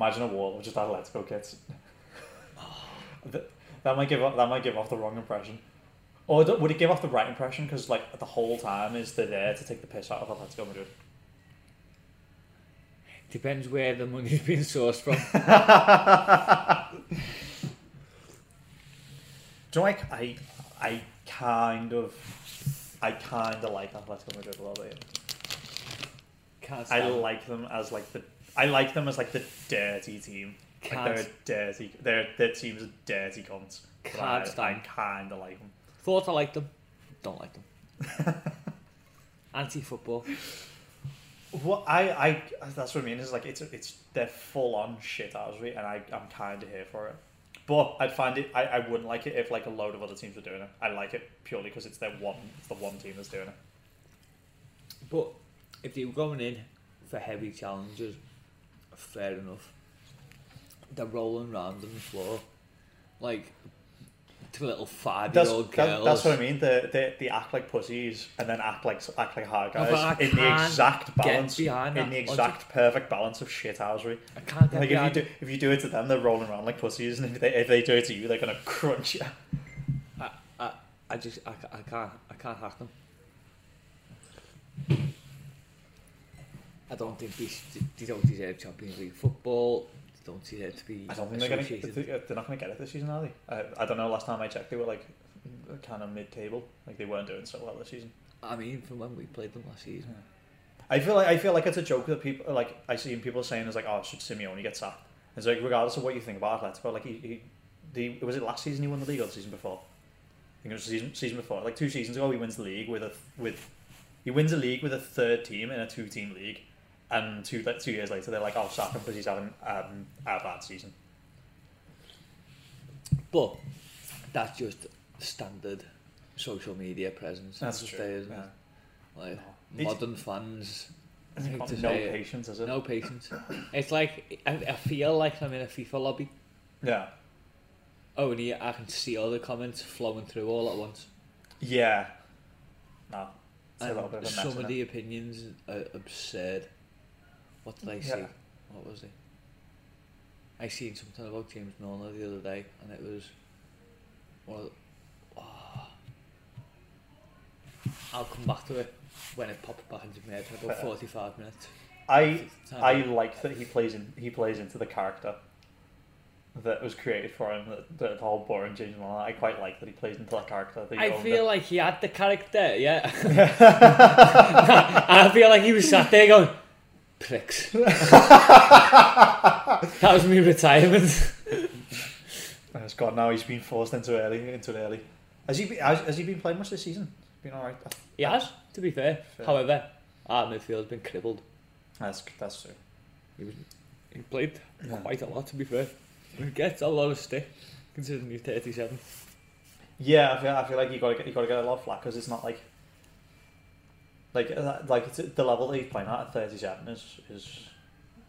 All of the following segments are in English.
Imagine a wall of just Atletico kits. That- that might give off, that might give off the wrong impression. Or would it give off the right impression? Because like the whole time is they're there to take the piss out of Atletico Madrid. Depends where the money's being sourced from. Do you know, like I I kind of I kind of like Atletico Madrid a little bit. I like them as like the I like them as like the dirty team. Like they're a dirty. Their their team's a dirty cunts. Can't I, kind of like them. Thought I liked them. Don't like them. Anti-football. What I, I that's what I mean is like it's it's they're full on shit housery and I I'm kind of here for it. But I'd find it I, I wouldn't like it if like a load of other teams were doing it. I like it purely because it's their one it's the one team that's doing it. But if they were going in for heavy challenges, fair enough. They're rolling around on the floor like two little That's, five-year-old that- girls. that's what I mean. They, they, they act like pussies and then act like act like hard guys I in the exact balance behind in the logic. exact perfect balance of shit shithousery. I can't get Like if you behind do if you do it to them, they're rolling around like pussies, and if they if they do it to you, they're gonna crunch you. I, I, I just I, I can't I can't hack them. I don't think they, they don't deserve Champions League football. They don't deserve to be I don't think they're gonna. They're not gonna get it this season, are they? I, I don't know. Last time I checked, they were like mm, kind of mid-table. Like they weren't doing so well this season. I mean, from when we played them last season. I feel like I feel like it's a joke that people like I see people saying is like, oh, should Simeone get sacked? It's like regardless of what you think about Atletico, like he, he the was it last season he won the league or the season before? I think it was the season season before. Like two seasons ago, he wins the league with a with he wins a league with a third team in a two team league, and two like two years later they're like, oh, sack him because he's having um, a bad season. But that's just standard social media presence. That's true. days, isn't Yeah. it? Like modern fans, It's got no say patience, is it? no patience. It's like I, I feel like I'm in a FIFA lobby. Yeah. Only I can see all the comments flowing through all at once. Yeah. No. It's a little bit of a mess. some of the opinions are absurd. What did I see? Yeah. What was it? I seen something about James Milner the other day, and it was. Well, oh. I'll come back to it when it pops back into my head in about forty-five minutes. I I like that he plays in he plays into the character that was created for him. That, that whole boring James Milner. I quite like that he plays into that character. That I feel it. like he had the character, yeah. I feel like he was sat there going, pricks. that was me retirement. Oh, it's gone now. He's been forced into early into early. Has he been, has, has he been playing much this season? Been all right. He has, to be fair. Fair. However, our midfield's been crippled. That's that's true. He was he played Yeah. quite a lot, to be fair. He gets a lot of stick, considering he's 37. Yeah, I feel, I feel like you got to get you got to get a lot of flack because it's not like like uh, like it's, the level that he's playing at at thirty seven is is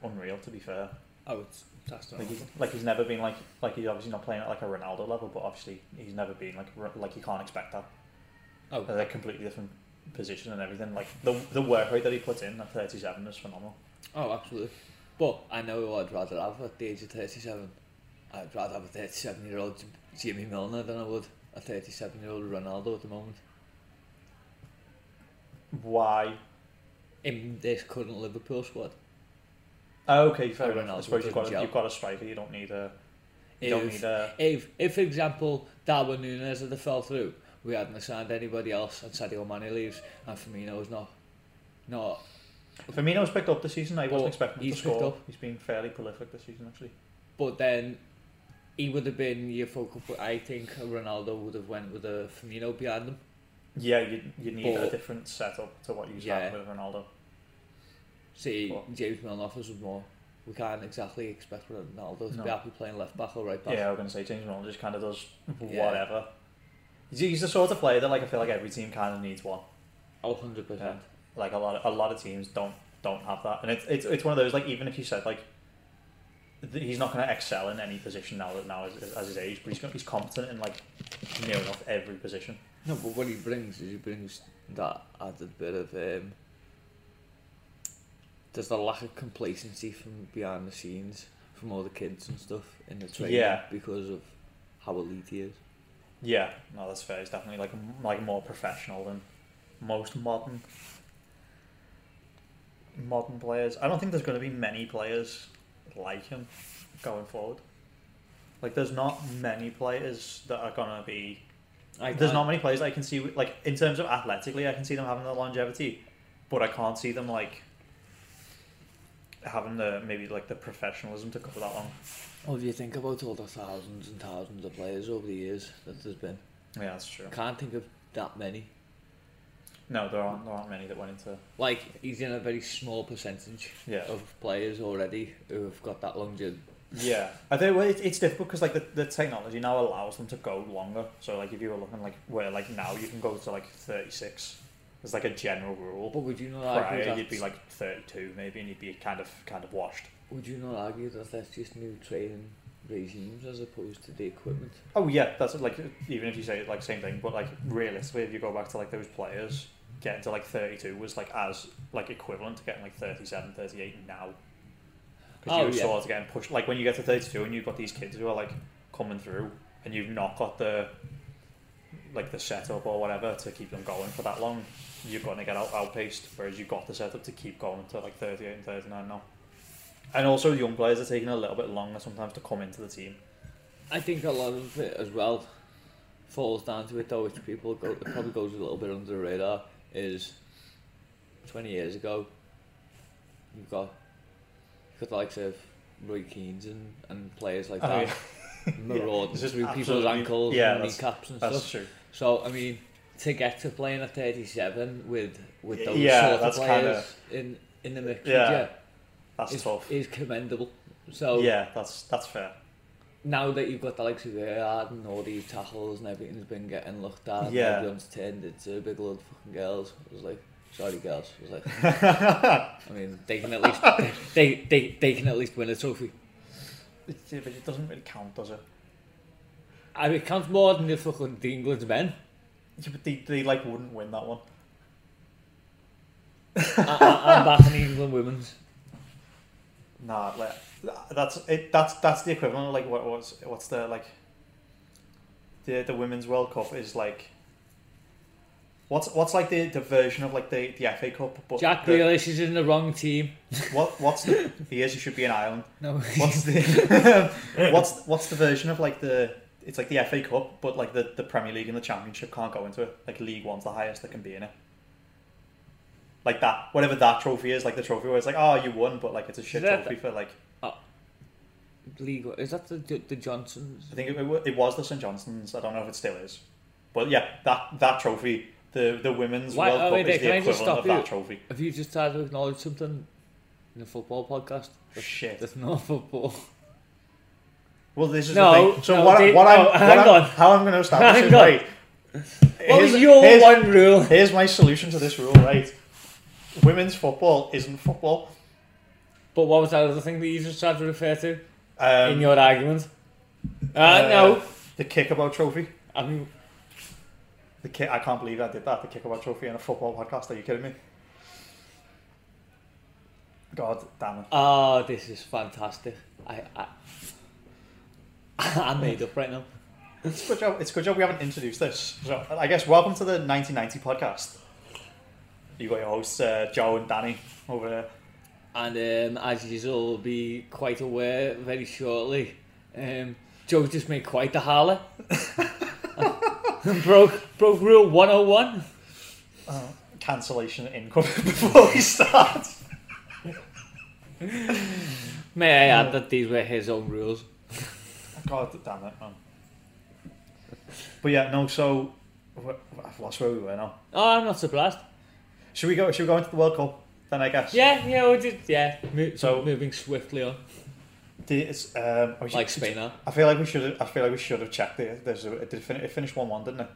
unreal. To be fair, Oh, it's that's like he's, like he's never been like like he's obviously not playing at like a Ronaldo level, but obviously he's never been like like you can't expect that. Oh. They're a completely different position and everything. Like the the work rate that he puts in at thirty seven is phenomenal. Oh, absolutely. But I know what I'd rather have at the age of 37. I'd rather have a 37 year old Jimmy Milner than I would a 37 year old Ronaldo at the moment. Why? In this current Liverpool squad. Oh, okay, fair Oh, enough. I suppose you've got a, you've got a striker. You don't need a you don't If, need a if, if, for example, Darwin Nunez had fell through, we hadn't signed anybody else, and Sadio Mane leaves, and Firmino's not, not. Firmino's picked up this season. I wasn't oh, expecting him to picked score. up. He's been fairly prolific this season, actually. But then, he would have been your focal point. I think Ronaldo would have went with a Firmino behind him. Yeah, you you need a different setup to what you Yeah. have with Ronaldo. See, But- James Milner offers us more. We can't exactly expect Ronaldo to No. be happy playing left back or right back. Yeah, I was going to say James Milner just kind of does whatever. He's, he's the sort of player that like I feel like every team kind of needs one. Oh, 100%. Like a lot of, a lot of teams don't don't have that, and it's it's it's one of those like even if you said like he's not going to excel in any position now that now as, as his age, but he's he's competent in like near enough every position. No, but what he brings is he brings that added bit of um, there's a lack of complacency from behind the scenes from all the kids and stuff in the training Yeah. because of how elite he is. Yeah, no, that's fair. He's definitely like like more professional than most modern modern players. I don't think there's going to be many players like him going forward. Like, there's not many players that are going to be. I There's can't- many players I can see like in terms of athletically, I can see them having the longevity, but I can't see them like having the maybe like the professionalism to go that long. Well, if you think about all the thousands and thousands of players over the years that there's been, Yeah, that's true. I can't think of that many. No, there aren't there aren't many that went into. Like he's in a very small percentage Yeah. of players already who have got that longevity. Yeah, I think well, it, it's difficult because like the, the technology now allows them to go longer. So like if you were looking like where like now you can go to like thirty six. There's like a general rule. But would you not argue Prior that? you'd be like thirty two maybe, and you'd be kind of kind of washed. Would you not argue that that's just new training regimes as opposed to the equipment? Oh yeah, that's like even if you say it like same thing, but like realistically, if you go back to like those players getting to like thirty two was like as like equivalent to getting like 37, 38 now. Because Oh, you're yeah. sort of getting pushed. Like when you get to thirty two and you've got these kids who are like coming through, and you've not got the like the setup or whatever to keep them going for that long, you're going to get out outpaced. Whereas you've got the setup to keep going to like thirty eight and thirty nine now. And also, young players are taking a little bit longer sometimes to come into the team. I think a lot of it as well falls down to it though, which people go it probably goes a little bit under the radar, is twenty years ago you've got you've got the likes of Roy Keanes and, and players like Oh, that yeah. marauding It's just through people's ankles yeah, and kneecaps and That's stuff. true. So I mean to get to playing at thirty seven with with those Yeah, sort of that's players in in the mix Yeah, with That's is, tough. is commendable. So yeah, that's that's fair. now that you've got the likes of Gerrard and all these tackles and everything's been getting looked at, Yeah. and everyone's turned into big old fucking girls. I was like, sorry girls. I was like, I mean, they can at least they, they they can at least win a trophy. Yeah, but it doesn't really count, does it? I mean, it counts more than the fucking the England's men. Yeah, but they, they like wouldn't win that one. I, I, I'm backing the England women's. Nah, like that's it. That's that's the equivalent. Of like what was what's the like the the women's World Cup is like. What's what's like the, the version of like the, the FA Cup? But Jack the, Grealish is in the wrong team. What what's the he is he should be in Ireland. No, What's the what's what's the version of like the it's like the FA Cup, but like the, the Premier League and the Championship can't go into it. Like League One's the highest that can be in it. Like that, whatever that trophy is, like the trophy where it's like, oh, you won, but like it's a shit trophy for like. Oh. League. Is that the the, the Johnsons? I think it, it, it was the St Johnsons. I don't know if it still is, but yeah, that that trophy, the the women's Why- World oh, Cup wait, is the equivalent of that trophy. Have you just tried to acknowledge something in a football podcast? That's, Shit. that's not football. Well, this is No, the thing. So no, what, Dave- what I'm, no, what I'm- on. how I'm going to establish Hang it, on. right? What was your here's- one rule? Here's my solution to this rule, right? Women's football isn't football. But what was that other thing that you just tried to refer to Um, in your argument? Uh, uh, no. The kickabout trophy. I mean, The kick. I can't believe I did that. The kickabout trophy in a football podcast. Are you kidding me? God damn it. oh, this is fantastic. I, I, I'm made up right now. It's a good job. It's a good job we haven't introduced this. So I guess welcome to the Ninety90 podcast. You got your hosts uh, Joe and Danny over there. And um, as usual, will be quite aware very shortly. Um, Joe just made quite the holler. broke broke rule 101. Uh, cancellation income before we start. May I add that these were his own rules? God damn it, man. But yeah, no. So I've lost where we were now. Oh, I'm not surprised. Should we go? Should we go into the World Cup then? I guess. Yeah, yeah, we did. Yeah, Mo- So- moving swiftly on, it's, um, should- like Spain. I feel like we should. have I feel like we should have checked it. There's a, it did fin- it finished one one, didn't it?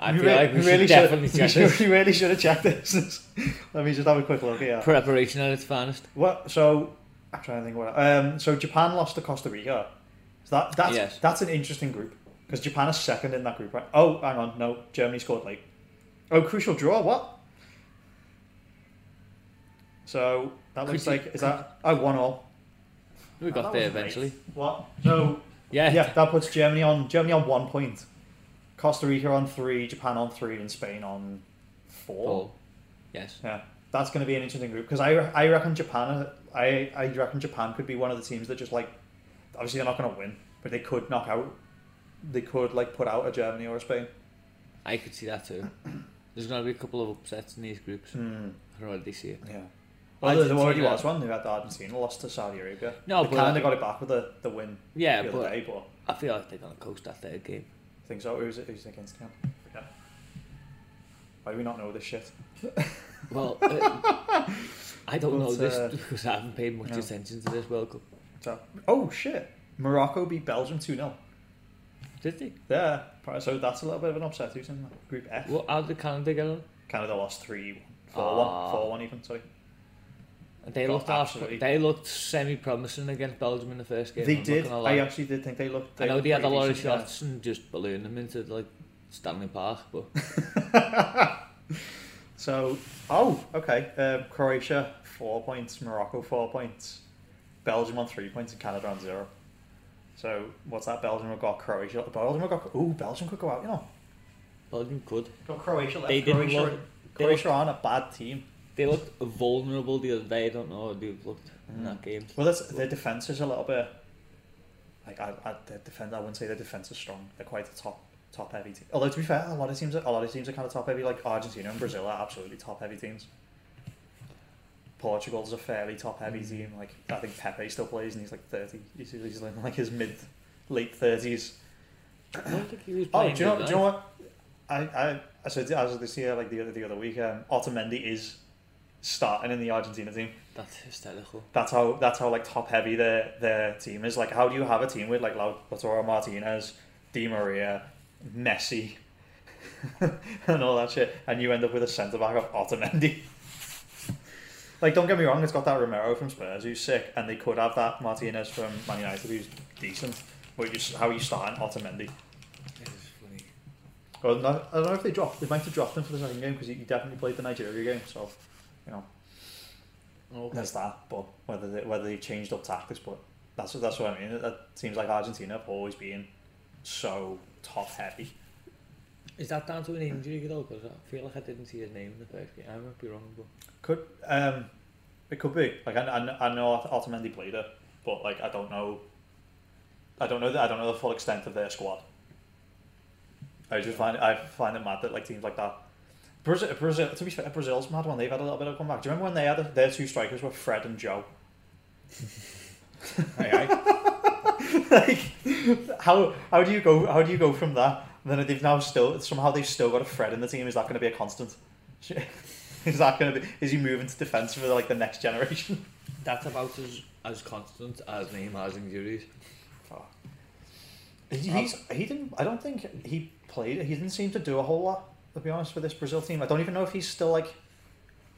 I We feel re- like we, should should- definitely we check should- this. We really should have checked this. Let me just have a quick look here. Preparation at its finest. What? So I'm trying to think what. Um, so Japan lost to Costa Rica. So that that's Yes. that's an interesting group because Japan is second in that group, right? Oh, hang on, no, Germany scored late. Oh, crucial draw. What? So that looks Could you- like is that oh one all. We Oh, got that there was great. eventually. What? So Yeah. yeah, that puts Germany on Germany on one point, Costa Rica on three, Japan on three, and Spain on four. Four. Yes. Yeah, that's going to be an interesting group because I, I reckon Japan I I reckon Japan could be one of the teams that just like obviously they're not going to win, but they could knock out. They could like put out a Germany or a Spain. I could see that too. There's going to be a couple of upsets in these groups. Hmm. I can already see it. Yeah. I Well, there, did already see that. was one. They had the Argentina lost to Saudi Arabia. No, they kind of got it back with the, the win Yeah, the other but day, but I feel like they're going to coast that third game. I think so. Who's it? Who's it against them? Yeah. Why do we not know this shit? Well, uh, I don't know this uh, because I haven't paid much no. attention to this World Cup. So, oh shit! Morocco beat Belgium two 0 Did they? Yeah, so that's a little bit of an upset. Who's in Group F? Well, how did Canada get on? Canada lost three, four Ah. one, four one even. Sorry, They looked absolutely- They looked semi-promising against Belgium in the first game. they I'm did. I actually did think they looked. I know looked they had a lot of decent, yeah. shots and just ballooned them into like Stanley Park, but So, oh, okay. Um, Croatia four points, Morocco four points, Belgium on three points, and Canada on zero. So, what's that? Belgium have got Croatia. Belgium have got. Ooh, Belgium could go out. You know, Belgium could. got Croatia left. They didn't Croatia, look- they Croatia aren't a bad team. They looked vulnerable the other day. I don't know how they've looked in that game. Well, that's, their defense is a little bit. Like I, I, their defense, I wouldn't say their defense is strong. They're quite a top, top heavy team. Although to be fair, a lot of teams, are, a lot of teams are kind of top heavy. Like Argentina and Brazil are absolutely top heavy teams. Portugal's a fairly top heavy Mm. team. Like I think Pepe still plays, and he's like thirty. He's, he's in like his mid, late thirties. I don't think he was Oh, do you know? Do you know what? I, I, I said as of this year, like the other the other week, um, Otamendi is starting in the Argentina team. That's hysterical. That's how that's how like top heavy their their team is. Like, how do you have a team with like Lautaro Martinez, Di Maria, Messi, and all that shit, and you end up with a centre back of Otamendi? like, don't get me wrong, it's got that Romero from Spurs who's sick, and they could have that Martinez from Man United who's decent. But you, how are you starting Otamendi? It is funny. Well, no, I don't know if they dropped. They might have dropped him for the second game because he he definitely played the Nigeria game. So, you know, Okay. there's that. But whether they, whether they changed up tactics, but that's that's what I mean. It, it seems like Argentina have always been so top heavy. Is that down to an injury though? Because I feel like I didn't see his name in the first game. I might be wrong, but Could um, it could be like I, I, I know Otamendi played it, but like I don't know. I don't know. The, I don't know the full extent of their squad. I just find I find it mad that like teams like that. Brazil, Brazil, to be fair, Brazil's mad one. They've had a little bit of a comeback. Do you remember when they had a, their two strikers were Fred and Joe? aye, aye. like, how how do you go? How do you go from that? Then they've now still somehow they've still got a Fred in the team. Is that going to be a constant? Is that going to be? Is he moving to defense for like the next generation? that's about as as constant as Neymar's injuries. He- He's he didn't. I don't think he played. He didn't seem to do a whole lot. To be honest, with this Brazil team, I don't even know if he's still like.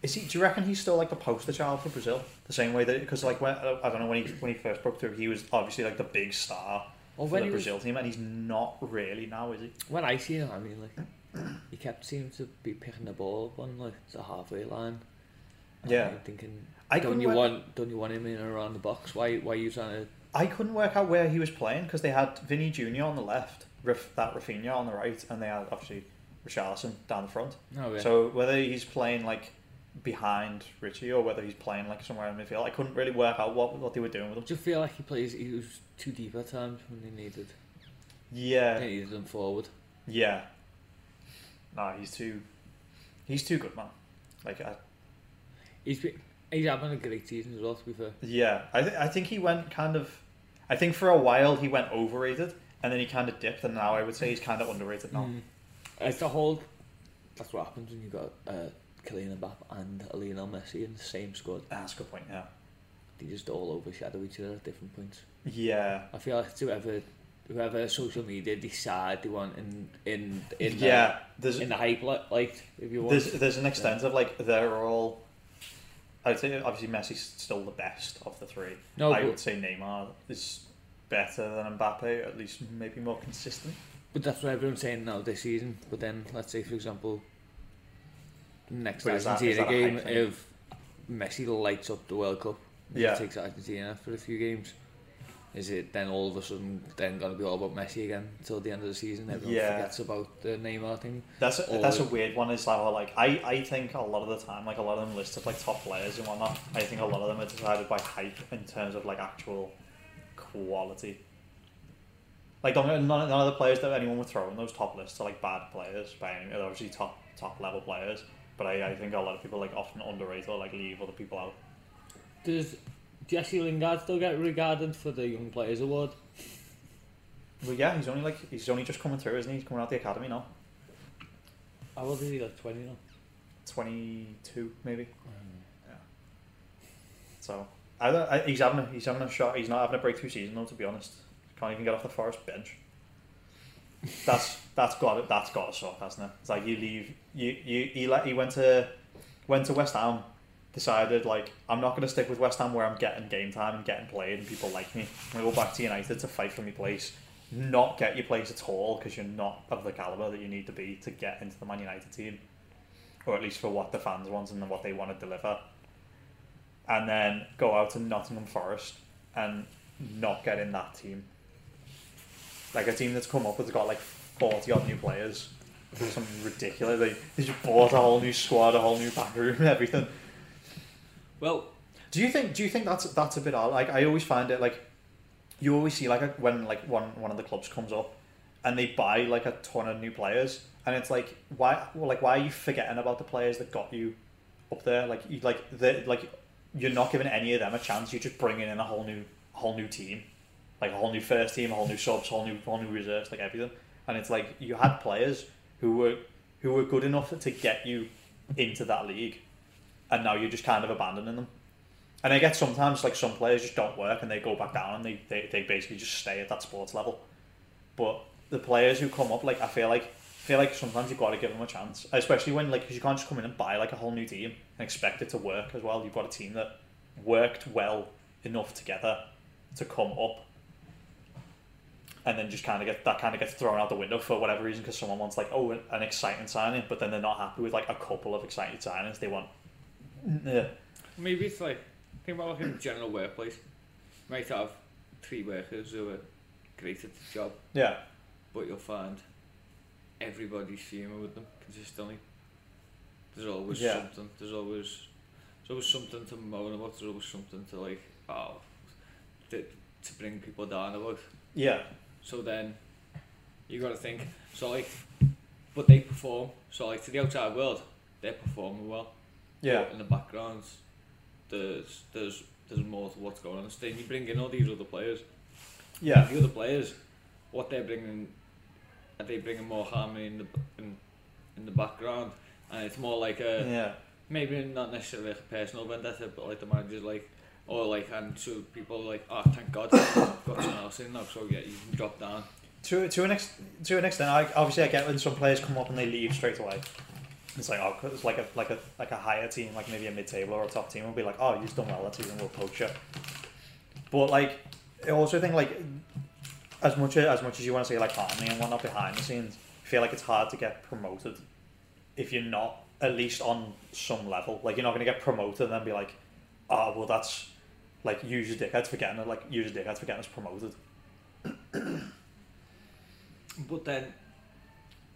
Is he? Do you reckon he's still like the poster child for Brazil? The same way that because like when I don't know when he when he first broke through, he was obviously like the big star Well, for the he was, Brazil team, and he's not really now, is he? when I see him, I mean, like he kept seeming to be picking the ball up on like the halfway line. Yeah. I'm thinking, I don't you work- want don't you want him in and around the box? Why why are you trying to? I couldn't work out where he was playing because they had Vini Junior on the left, that Rafinha on the right, and they had obviously Richarlison down the front. No, yeah. So whether he's playing like behind Richie or whether he's playing like somewhere in midfield, I couldn't really work out what what they were doing with him. do you feel like he plays? He was too deep at times when they needed. Yeah, They needed him forward. yeah. No, he's too, he's too good, man. Like, I, He's been, he's having a great season as well. To be fair, yeah, I th- I think he went kind of, I think for a while he went overrated and then he kind of dipped, and now I would say he's kind of underrated now. Mm. It's the whole. That's what happens when you've got uh, Kylian Mbappe and Lionel Messi in the same squad. Ah, That's a good point. Yeah, They just all overshadow each other at different points. yeah. I feel like it's whoever whoever social media decide they want in in in yeah, there's in the hype li- like if you want. there's there's an extent of like they're all. I'd say obviously Messi's still the best of the three. No, I would say Neymar is better than Mbappe, at least maybe more consistent. But that's what everyone's saying now this season. But then let's say for example, next that- Argentina game if Messi lights up the World Cup, and Yeah. takes Argentina for a few games. is it then all of a sudden then going to be all about Messi again until the end of the season? Everyone Yeah. forgets about the Neymar thing. That's a, Or- that's a weird one. Is that like I, I think a lot of the time, like a lot of them listed like top players and whatnot. I think a lot of them are decided by hype in terms of like actual quality. Like don't, none, none of the players that anyone would throw in those top lists are like bad players by any. They're obviously top top level players, but I, I think a lot of people like often underrate or like leave other people out. Does Jesse Lingard still get regarded for the Young Players Award? Well, yeah, he's only like he's only just coming through, isn't he? He's coming out the academy now. How old is he? Like 20 now? Twenty two maybe. Mm. Yeah. So I, I, he's having a, he's having a shot. He's not having a breakthrough season though. To be honest, can't even get off the Forest bench. That's that's got it. That's got to suck, hasn't it? It's like you leave. You you he let he went to went to West Ham. Decided like I'm not going to stick with West Ham where I'm getting game time and getting played and people like me. I'm going to go back to United to fight for my place. Not get your place at all because you're not of the caliber that you need to be to get into the Man United team, or at least for what the fans want and what they want to deliver and then go out to Nottingham Forest and not get in that team. Like a team that's come up with got like forty odd new players. Something ridiculous. They, they just bought a whole new squad, a whole new back room, everything. Well, Do you think? Do you think that's that's a bit odd? Like I always find it like you always see like a, when like one one of the clubs comes up and they buy like a ton of new players, and it's like why well, like why are you forgetting about the players that got you up there? Like you like the like you're not giving any of them a chance. You're just bringing in a whole new whole new team, like a whole new first team, a whole new subs, whole new whole new reserves, like everything. And it's like you had players who were who were good enough to get you into that league, and now you're just kind of abandoning them. And I get sometimes like some players just don't work and they go back down and they, they, they basically just stay at that sports level. But the players who come up, like I feel like feel like sometimes you've got to give them a chance, especially when like 'cause you can't just come in and buy like a whole new team and expect it to work as well. You've got a team that worked well enough together to come up, and then just kind of get that kind of gets thrown out the window for whatever reason because someone wants like oh an, an exciting signing, but then they're not happy with like a couple of exciting signings. They want mm-hmm. yeah, maybe it's like, think about like in a general workplace. You might have three workers who are great at the job, yeah, but you'll find everybody's fuming with them consistently. There's always Yeah. something. There's always there's always something to moan about. There's always something to like oh to, to bring people down about. yeah, So then you got to think. So like, but they perform. So like to the outside world, they're performing well. yeah, But in the background, there's there's there's more to what's going on. So then you bring in all these other players. yeah. The other players, what they're bringing, are they bringing more harmony in the in, in the background? And it's more like a Yeah, maybe not necessarily like a personal vendetta, but like the manager's like, or like and so people are like, oh thank God, got someone else in now, so yeah, you can drop down. to to an ex, to an extent, I, obviously I get when some players come up and they leave straight away. It's like oh, it's like a like a like a higher team, like maybe a mid table or a top team will be like, oh, you've done well that season, we'll poach you. But like, I also think like, as much as, as much as you want to say like harmony and whatnot behind the scenes, I feel like it's hard to get promoted if you're not at least on some level. Like you're not going to get promoted and then be like, oh, well that's like use your dickheads for getting it, like use your dickheads for getting us promoted. But then,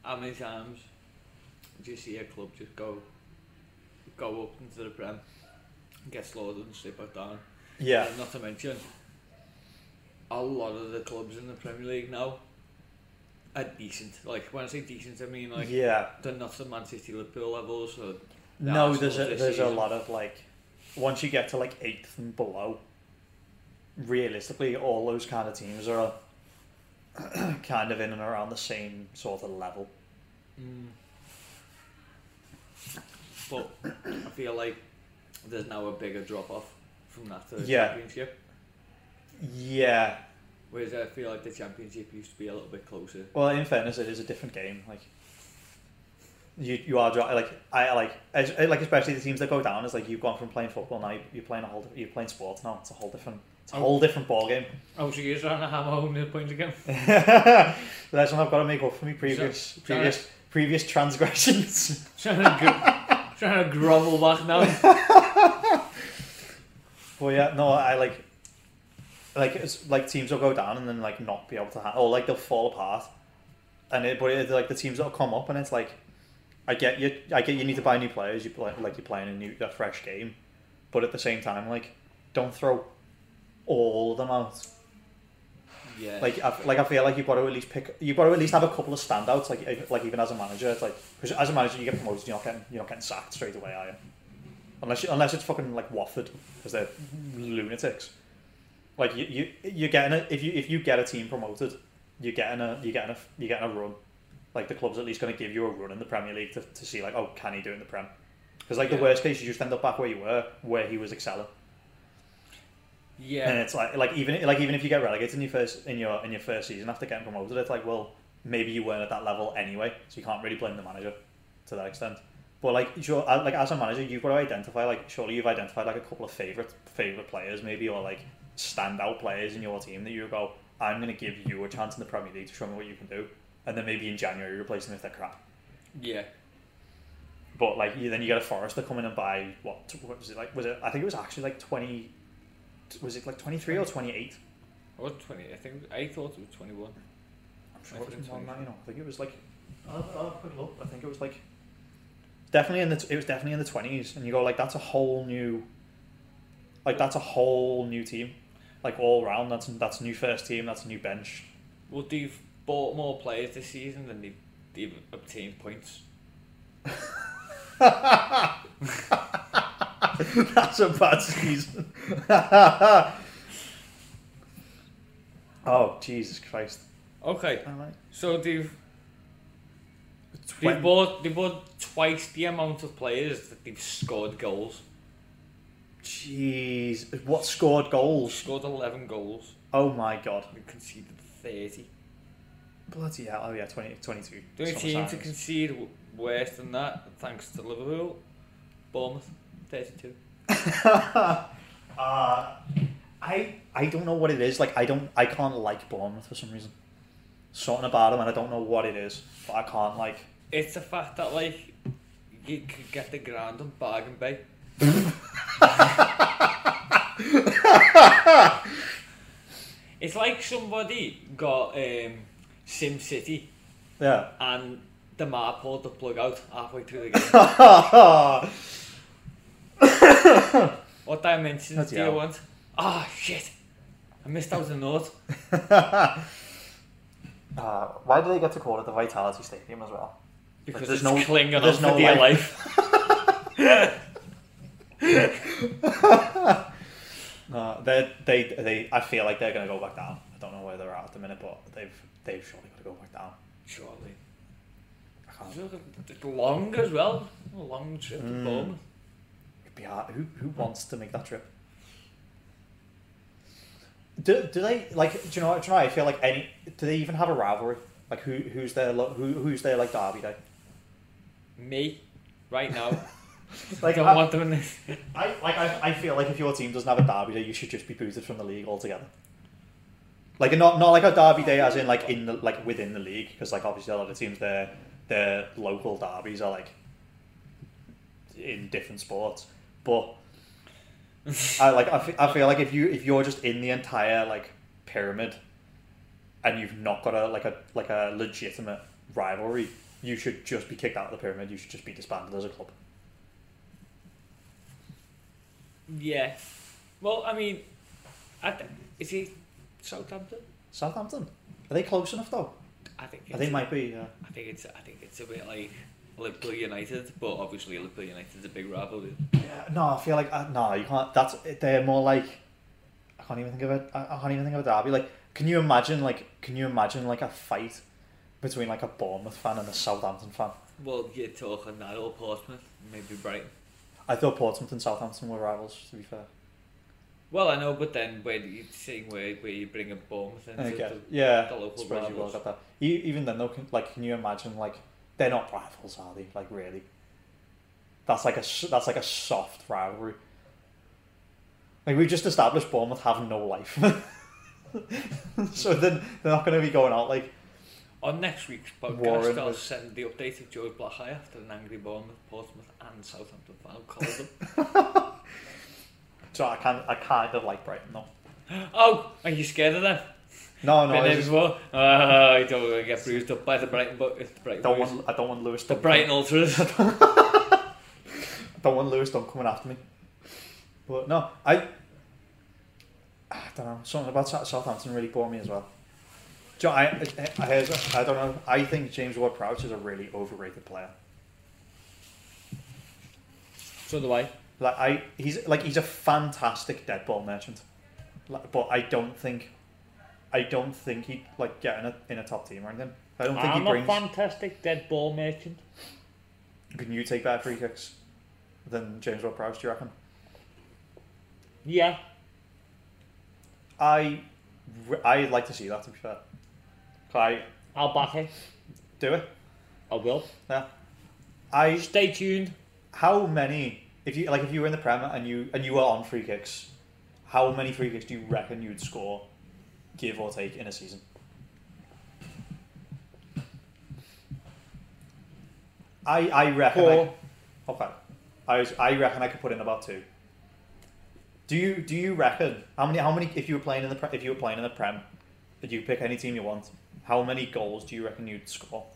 how many times do you see a club just go go up into the Prem, get slaughtered and slip back down? Yeah. And not to mention, a lot of the clubs in the Premier League now are decent. Like when I say decent, I mean like yeah. they're not the Man City Liverpool levels. Or No, there's a there's a lot of like once you get to like eighth and below, realistically, all those kind of teams are kind of in and around the same sort of level. Mm. But I feel like there's now a bigger drop off from that to the Yeah. Championship. Yeah. Whereas I feel like the Championship used to be a little bit closer. Well, in fairness, it is a different game. Like you, you are like I like as, like especially the teams that go down. Is like you've gone from playing football now you're playing a whole you're playing sports now. It's a whole different it's a Oh. whole different ball game. Oh, so you're trying to hammer home the point again? That's what I've got to make up for me previous So- previous previous transgressions. trying to gro- trying to grovel back now. Well, yeah, no, I like. like it's like teams will go down and then like not be able to, ha- or like they'll fall apart, and it, but it, like the teams that'll come up and it's like, I get you, I get you need to buy new players, you play like you're playing a new a fresh game, but at the same time like, don't throw all of them out. Yeah. Like, I, like I feel like you've got to at least pick. You've got to at least have a couple of standouts. Like, like even as a manager, it's like because as a manager you get promoted, you're not getting you're not getting sacked straight away, are you? Unless you, unless it's fucking like Watford because they're lunatics. Like you you you're getting a if you if you get a team promoted, you're getting a you're getting a you're getting a run. Like the club's at least going to give you a run in the Premier League to, to see like oh can he do it in the Prem? Because like Yeah. the worst case, you just end up back where you were, where he was excelling. yeah. And it's like like even like even if you get relegated in your first in your in your first season after getting promoted, it's like well maybe you weren't at that level anyway, so you can't really blame the manager to that extent. But like sure, uh, like as a manager, you've got to identify like surely you've identified like a couple of favorite favorite players maybe or like standout players in your team that you go I'm going to give you a chance in the Premier League to show me what you can do, and then maybe in January replace them if they're crap. yeah. But like you, then you get a Forester come in and buy what, what was it like? Was it I think it was actually like twenty. Was it like twenty three or twenty eight? I was 20. I think I thought it was 21. I'm sure I it was more than that, you know. I think it was like. I'll, I'll have a quick look. I think it was like. Definitely in the. It was definitely in the twenties, and you go like that's a whole new. Like that's a whole new team, like all round. That's that's a new first team. That's a new bench. Well, they've bought more players this season than they've, they've obtained points. that's a bad season. oh Jesus Christ! Okay, I- so they've Twen- they've bought they bought twice the amount of players that they've scored goals. Jeez, what scored goals? scored 11 goals Oh my god! and conceded 30. Bloody hell! Oh yeah, 20, 22. The only team to concede w- worse than that, thanks to Liverpool, Bournemouth, 32. uh, I I don't know what it is. Like I don't I can't like Bournemouth for some reason. Something about them, and I don't know what it is, but I can't like. It's the fact that, like, you could get the ground on Bargain Bay. it's like somebody got um, SimCity Yeah. and the map pulled the plug out halfway through the game. what dimensions Bloody do you hell. want? Ah, shit. I missed out a note. uh, why do they get to call it the Vitality Stadium as well? Because there's it's no- clinging there's no dear life. life. Uh, they they they. I feel like they're going to go back down. I don't know where they're at at the minute, but they've they've surely got to go back down. Surely. I can't. It's long as well. A long trip to Mm. Bournemouth. It'd be hard. Who who wants to make that trip? Do, do they like? Do you know? what- Do you know? I feel like any. Do they even have a rivalry? Like who who's their lo- who who's their like derby day? Me, right now. Like don't I, want them in this. I like I, I feel like if your team doesn't have a derby day, you should just be booted from the league altogether. Like not not like a derby day as in like in the like within the league because like obviously a lot of teams their their local derbies are like in different sports, but I like I I feel like if you if you're just in the entire like pyramid and you've not got a like a like a legitimate rivalry, you should just be kicked out of the pyramid. You should just be disbanded as a club. Yeah. Well, I mean, I th- is he Southampton? Southampton are they close enough though? I think. I think might be. Yeah. I think it's. I think it's a bit like Liverpool United, but obviously Liverpool United's a big rivalry. Yeah, no, I feel like uh, no, you can't. That's they're more like I can't even think of it. I, I can't even think of a derby. Like, can you imagine? Like, can you imagine like a fight between like a Bournemouth fan and a Southampton fan? Well, you're talking that or Portsmouth, maybe Brighton. I thought Portsmouth and Southampton were rivals. To be fair, Well, I know, but then where you're saying where where you bring a Bournemouth into okay, the, yeah, the local you rivals. got that. Even then, though, can, like, can you imagine? Like, they're not rivals, are they? Like, really? That's like a that's like a soft rivalry. Like we've just established, Bournemouth have no life, so then they're not going to be going out like On next week's podcast, Warren I'll was- send the update of George Blackeye after an angry Bournemouth, Portsmouth, and Southampton called them. So I kind I kind of like Brighton though. Oh, are you scared of them? No, no, Been I there just before? Oh, I don't want to get bruised up by the Brighton, but it's the Brighton. don't boys. want. I don't want Lewis. the Brighton Ultras. I don't want Lewis Dunk coming after me. But no, I. I don't know. Something about Southampton really bore me as well. Know, I, I, I, heard- I don't know. I think James Ward-Prowse is a really overrated player. so do I. Like I, he's like he's a fantastic dead ball merchant, like, but I don't think, I don't think he'd like get in a in a top team or anything. I don't think I'm he brings. a fantastic dead ball merchant. Can you take better free kicks than James Ward-Prowse? Do you reckon? Yeah. I, I'd like to see that. To be fair, I I'll back it. do it. I will. Yeah. I Stay tuned. how many if you like if you were in the Prem and you and you were on free kicks, how many free kicks do you reckon you'd score, give or take, in a season? I I reckon Four. I, okay. I was, I reckon I could put in about two. Do you do you reckon how many how many if you were playing in the if you were playing in the Prem, if you pick any team you want, how many goals do you reckon you'd score?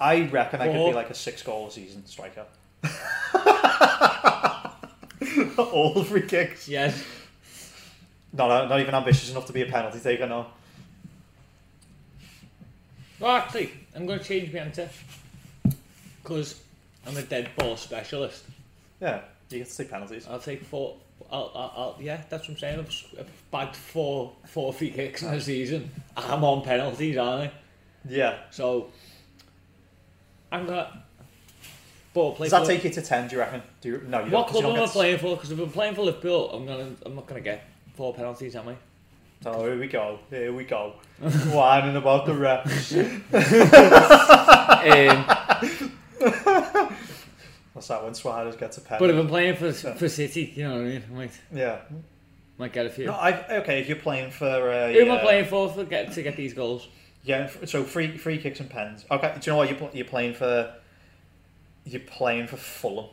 I reckon I could be like a six goal a season striker. All free kicks. Yes. Not not even ambitious enough to be a penalty taker. No. Well, actually, I'm going to change my answer. Because I'm a dead ball specialist. Yeah, you get to take penalties. I'll take four. I'll, I'll, I'll, yeah, that's what I'm saying. I've, I've bagged four, four free kicks in a season. I'm on penalties, aren't I? Yeah. So, I'm gonna. Ball play. Does that for- take you to ten? Do you reckon? Do you, no, you What don't. 'cause you club am don't I get- playing for? Because if I'm playing for Liverpool, I'm gonna. I'm not gonna get four penalties, am I? Oh, here we go. Here we go. Whining about the refs. um, What's that when Suarez gets a pen? but if I'm playing for for City, you know what I mean. I might yeah. might get a few. No, I okay. If you're playing for uh, Who am I playing for for get to get these goals? Yeah. So free free kicks and pens. Okay. Do you know what you're you're playing for? You're playing for Fulham.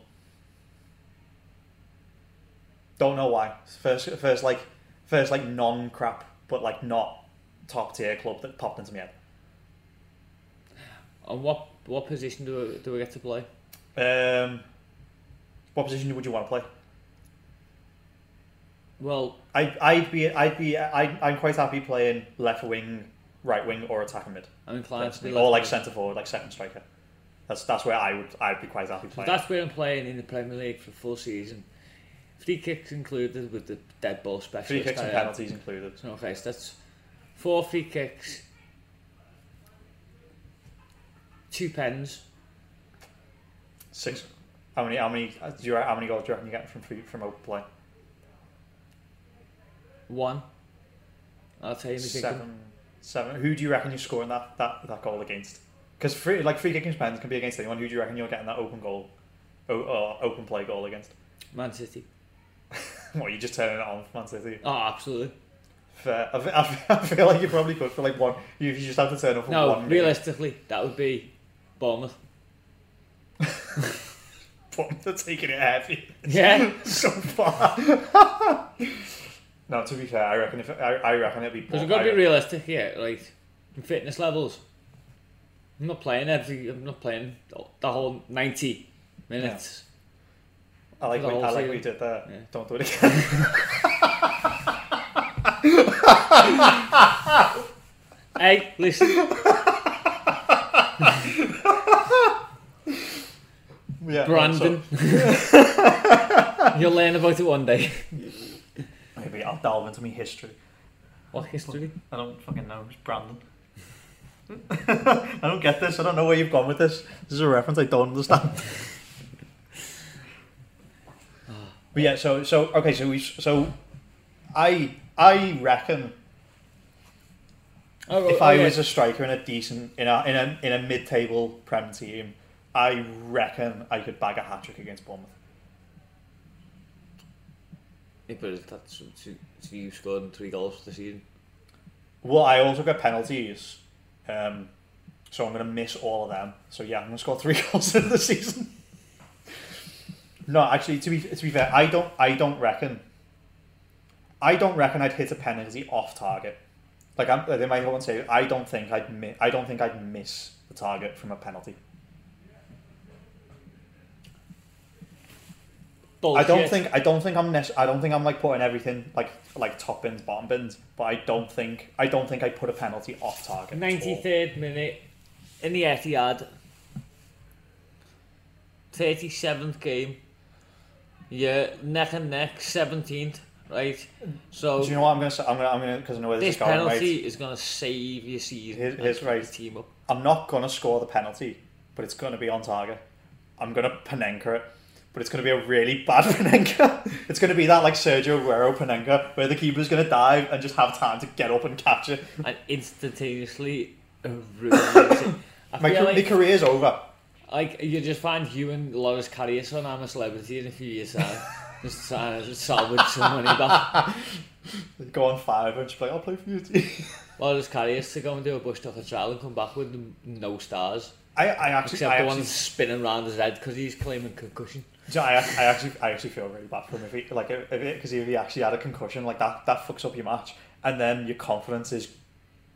Don't know why. First, first like, first like non crap, but like not top tier club that popped into my head. And what what position do I, do I get to play? Um, what position would you want to play? Well, I I'd be I'd be I I'm quite happy playing left wing, right wing, or attacking mid, I'm inclined to be or like centre forward, like second striker. That's that's where I would I'd be quite happy So playing. that's where I'm playing in the Premier League for full season. Free kicks included with the dead ball specialist. Free kicks and penalties included. So okay, so that's four free kicks, two pens, Six. How many how many uh, do you how many goals do you reckon you get from free, from open play? one. I'll tell you. Seven. Seven. Who do you reckon you're scoring that that, that goal against? Because free like free kicking pens can be against anyone. Who do you reckon you're getting that open goal, o- or open play goal against? Man City. What you just turning it on, for Man City? Oh, absolutely. Fair. I, I, I feel like you probably could for like one. You, you just have to turn for No, one. game. realistically, that would be Bournemouth. But they're taking it heavy Yeah. so far. No, to be fair, I reckon if I, I reckon it'd be. Because we've got to be realistic here, like fitness levels. I'm not playing every. I'm not playing the whole ninety minutes. I like I like you did there. Yeah. Don't do it again. Hey, listen. yeah, Brandon. You'll learn about it one day. Maybe I'll delve into my history. What history? I don't fucking know. It's Brandon. I don't get this. I don't know where you've gone with this. This is a reference I don't understand. but yeah, so so okay, so we so I I reckon Oh, if oh, I yeah. was a striker in a decent in a in a in a mid table prem team, I reckon I could bag a hat trick against Bournemouth. Yeah, but that's so you scored three goals for the season. Well, I also got penalties, um, so I'm going to miss all of them. So yeah, I'm going to score three goals in the season. No, actually, to be to be fair, I don't I don't reckon. I don't reckon I'd hit a penalty off target. Like I'm, they might go and say, I don't think I'd mi- I don't think I'd miss the target from a penalty. Bullshit. I don't think I don't think I'm nec- I don't think I'm like putting everything like like top bins, bottom bins, but I don't think I don't think I put a penalty off target. 93rd minute in the Etihad. 37th game. Yeah, neck and neck, 17th, right? So Do you know what I'm gonna say? I'm gonna I'm gonna because I know where this, this is going. penalty Right? is going to save your season. Here's- here's right. Team up. I'm not gonna score the penalty, but it's gonna be on target. I'm gonna Panenka it, but it's gonna be a really bad Panenka. it's gonna be that like Sergio Aguero Panenka where the keeper's gonna dive and just have time to get up and catch it. And instantaneously ruin it. My, like, career's over. like you just find you and Loris Karius on I'm a Celebrity in a few years' time. just trying to salvage some money back. Go on five and just be like, I'll play for you. team." Loris Karius to go and do a bush tucker trial and come back with no stars. I, I actually, Except I the actually, one spinning around his head because he's claiming concussion. Do you know, I, I actually, I actually feel really bad for him if he, like, if because if he actually had a concussion, like that, that fucks up your match, and then your confidence is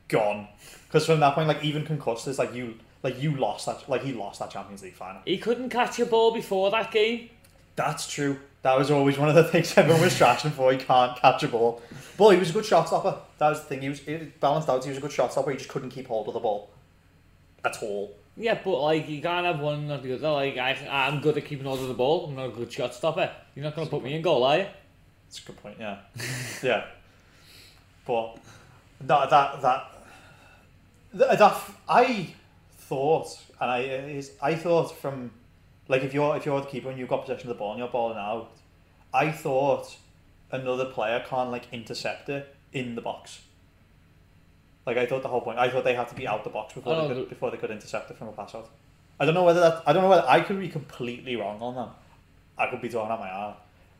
gone. Because from that point, like even concussed, it's like you, like you lost that, like he lost that Champions League final. He couldn't catch a ball before that game. That's true. That was always one of the things everyone was trashing for. He can't catch a ball. But he was a good shot stopper. That was the thing. He was he balanced out. He was a good shot stopper. He just couldn't keep hold of the ball at all. Yeah, but like you can't have one or the other. Like I, I'm good at keeping hold of the ball. I'm not a good shot stopper. You're not going to put me in goal, are you? That's a good point. Yeah, yeah. But that that that that, that I thought, and I is I thought from like if you're if you're the keeper and you've got possession of the ball and you're balling out, I thought another player can't like intercept it in the box. Like I thought the whole point. I thought they had to be out the box before Oh, they could the- before they could intercept it from a pass out. I don't know whether that. I don't know whether I could be completely wrong on that. I could be talking out my arse.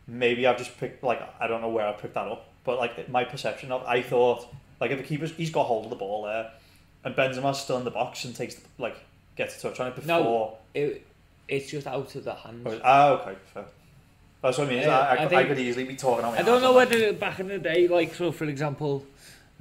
Maybe I've just picked like I don't know where I picked that up, but like my perception of I thought like if the keeper's he's got hold of the ball there, and Benzema's still in the box and takes like gets a touch on it before. No. It, it's just out of the hands. Oh, ah, okay, fair. That's what I mean. Yeah, I, I, I could- I could easily be talking out I don't know whether back in the day, like so, for example,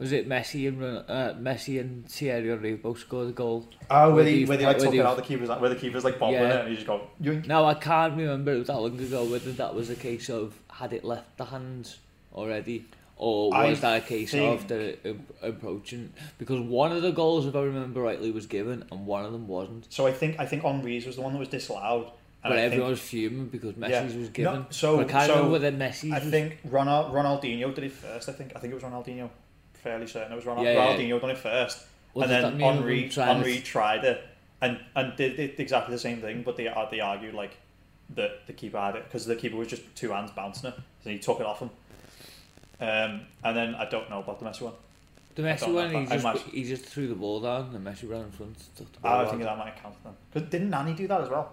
was it Messi and Ron- uh, Messi and Thierry Henry both scored a goal? Oh, where where they, they've- where they like where took it out the keeper's where the keeper's like bobbling Yeah. it and you just go yoink. Now I can't remember it was that long ago whether that was a case of had it left the hands already, or I was that a case think- of the approaching? Because one of the goals, if I remember rightly, was given, and one of them wasn't. So I think I think Henry's was the one that was disallowed. And But I everyone think, was fuming because Messi's Yeah. was No, given. so- but I can't so remember whether Messi's I was. think Ronald, Ronaldinho did it first. I think I think it was Ronaldinho. Fairly certain it was Ronald, Yeah, yeah. Ronaldinho done it first, Was and then Henry to- Henry tried it and and did, did exactly the same thing. But they uh, they argued like that the keeper had it because the keeper was just two hands bouncing it, so he took it off him. Um, and then I don't know about the Messi one. The Messi one, he if I- I just, he just threw the ball down, and Messi ran in front. Took the Ah, ball I think that might count then. Because didn't Nani do that as well?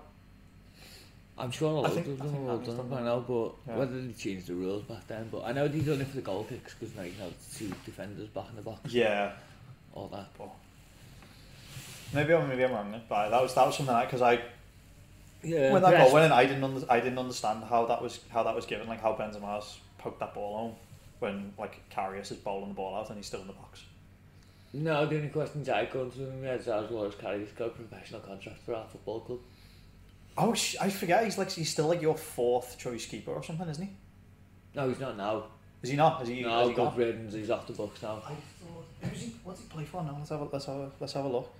I'm sure a lot think- of I them think have all done done by that. now, but Yeah. whether they changed the rules back then. But I know they done it for the goal kicks because now you can have two defenders back in the box, Yeah. all that. But Maybe I'm maybe I'm wrong. Then. But that was that was something like because I Yeah, when that goal went in, I didn't under, I didn't understand how that was how that was given, like how Benzema's poked that ball home when like Karius is bowling the ball out and he's still in the box. No, the only questions I go through in my head is as well as Karius got a professional contract for our football club. Oh, sh- I forget. He's like he's still like your fourth choice keeper or something, isn't he? No, he's not now. Is he not? Is he? no, has he good riddance. He's off the books now. I thought. Who's he? What's he play for now? Let's have a let's have a, let's have a look.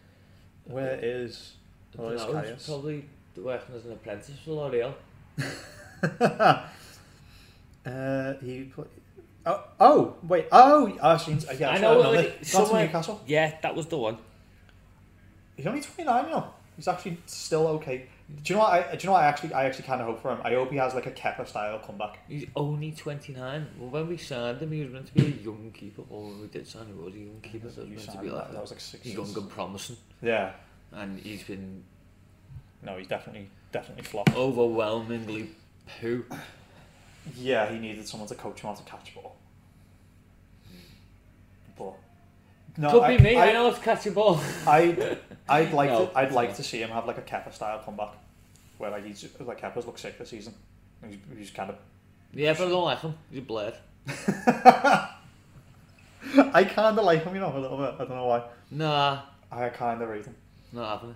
Where is? I Where is don't know, probably working as an apprentice for L'Oreal. uh, he play. Oh, oh, wait. Oh, oh she's, yeah, I I know, like, somewhere- Newcastle. Yeah, that was the one. He's only 29, you know. He's actually still okay. Do you know what? I, do you know what I actually, I actually kind of hope for him. I hope he has like a Kepa style comeback. He's only 29. Well, when we signed him, he was meant to be a young keeper. Or when we did sign him, he was a young keeper. So he was meant to be that, like that was like six. young and promising. Yeah. And he's been No, he's definitely, definitely flopped. overwhelmingly poo. Yeah, he needed someone to coach him how to catch ball. But no, Could I, be me. I, I, know it's catch ball. I, I'd like No, to, I'd like not. to see him have like a Kepa style comeback, where like he's like Kepa's looked sick this season. He's, he's kind of. Yeah, but I don't like him. He's a blur. I kind of like him, you know, a little bit. I don't know why. Nah, I kind of rate him. not happening.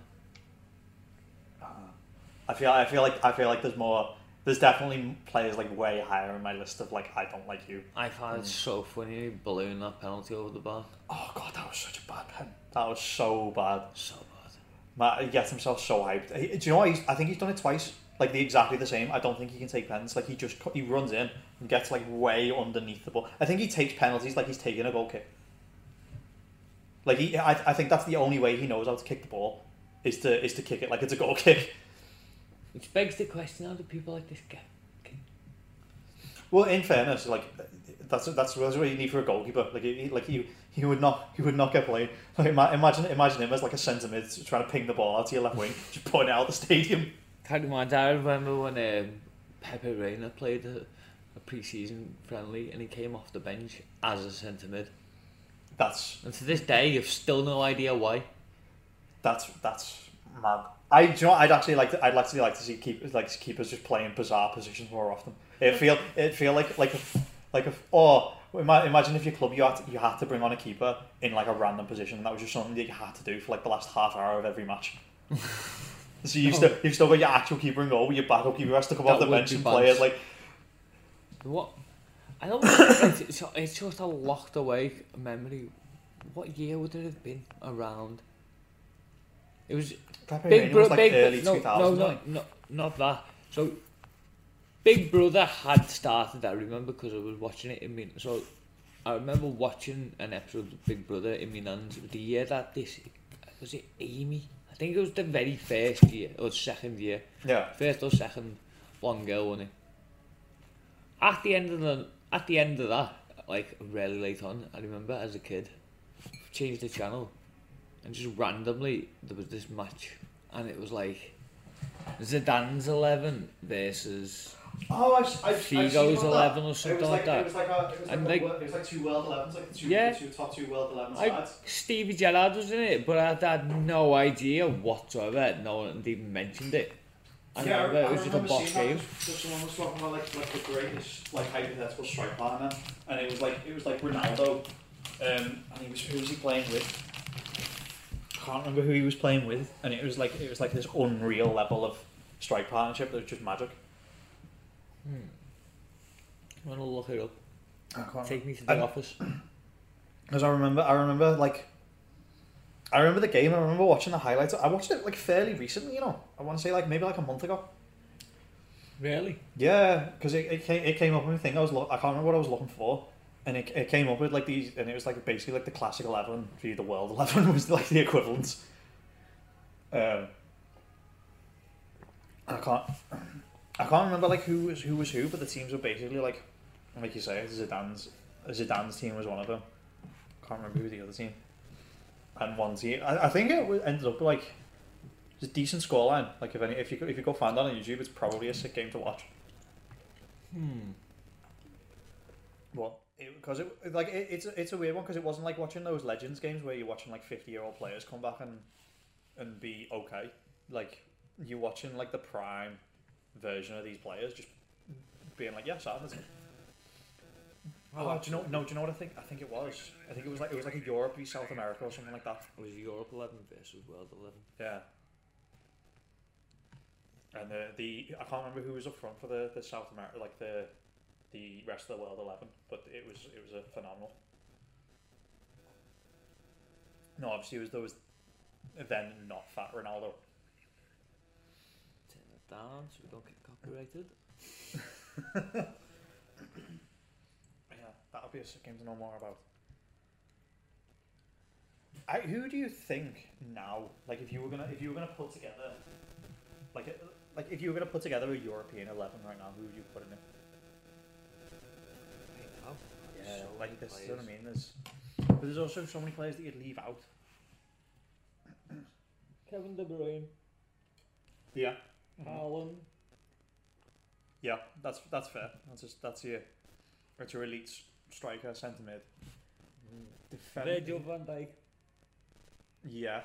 I feel. I feel like. I feel like there's more. There's definitely players like way higher in my list of like I don't like you. I found it mm. so funny balloon that penalty over the bar. Oh god, that was such a bad pen. That was so bad. So bad. Matt, he gets himself so hyped. He- do you know what? He's, I think he's done it twice. Like the exactly the same. I don't think he can take pens. Like he just he runs in and gets like way underneath the ball. I think he takes penalties like he's taking a goal kick. Like he, I, I think that's the only way he knows how to kick the ball, is to is to kick it like it's a goal kick. Which begs the question: How do people like this get? get- Well, in fairness, like that's that's, that's what you need for a goalkeeper. Like he, like he, he would not he would not get played. Like imagine imagine him as like a centre mid trying to ping the ball out to your left wing, just putting it out the stadium. Can't mind. I remember when um, Pepe Reina played a, a pre-season friendly and he came off the bench as a centre mid. That's And to this day, you've still no idea why. that's that's mad. I do you know what, I'd actually like to, I'd actually like to see keep like keepers just playing in bizarre positions more often. It feel it feel like like a, like a oh imagine if your club you had to, you had to bring on a keeper in like a random position and that was just something that you had to do for like the last half hour of every match. so you've oh. still you've still got your actual keeper in goal, but your backup keeper has to come That off the bench and play it like What? I don't. it's, it's just a locked away memory. What year would it have been around? It was Big Brother. was like Big early no, 2000s. no, no, like. no, not that. So, Big Brother had started. I remember because I was watching it in me. So, I remember watching an episode of Big Brother in my nan's the year that this was it. Amy, I think it was the very first year or second year, Yeah. first or second. One girl won it. At the end of the at the end of that, like really late on, I remember as a kid, changed the channel, and just randomly there was this match, and it was like Zidane's eleven versus Oh, I've, I've, I've Figo's seen all that. 11 or something was like that. It was like, a, it was like, And a like- wor- it was like two world 11s, like the two, Yeah. the two top two world 11 I. Stevie Gerrard was in it, but I had no idea whatsoever. No one even mentioned it. I yeah, remember I, it was I just a box game. that. Someone was talking about like, like the greatest like hypothetical strike partner, and it was like it was like Ronaldo, um, and he was who was he playing with? I can't remember who he was playing with, and it was like it was like this unreal level of strike partnership that was just magic. Hmm. I'm gonna look it up. I can't Take me to the And- office. Because I remember, I remember like, I remember the game. I remember watching the highlights. I watched it like fairly recently. You know, I want to say like maybe like a month ago. Really? Yeah, because it, it came it came up with a thing. I was look, I can't remember what I was looking for, and it, it came up with like these, and it was like basically like the classic eleven. For the world eleven was like the equivalent. Um, I can't, I can't remember like who was who was who, but the teams were basically like, like you say, Zidane's Zidane's team was one of them. Can't remember who the other team. And one team, I, I think it was, ended up like, it's a decent scoreline. Like if any, if you go- if you go find that on YouTube, it's probably a sick game to watch. Hmm. Well, because it, it- like it, it's a, it's a weird one because it wasn't like watching those Legends games where you're watching like fifty year old players come back and and be okay. Like you're watching like the prime version of these players just being like, yes, I'm the team. Oh, do you know? No, do you know what I think? I think it was. I think it was like it was like a Europe v South America or something like that. It was Europe 11 versus World 11. Yeah. And the the I can't remember who was up front for the, the South America like the the rest of the world eleven, but it was it was a phenomenal. No, obviously it was there was then not fat Ronaldo. Turn it down so we don't get copyrighted. Yeah, that would be a sick game to know more about. I, who do you think now? Like, if you were gonna, if you were gonna put together, like, a, like if you were gonna put together a European eleven right now, who would you put in it? Yeah, like this is what I mean. There's, but there's also so many players that you'd leave out. Kevin De Bruyne, Yeah, Haaland. yeah, that's that's fair. That's just that's your, that's your elite striker, centre mid. Defend- Virgil van Dijk, Yeah,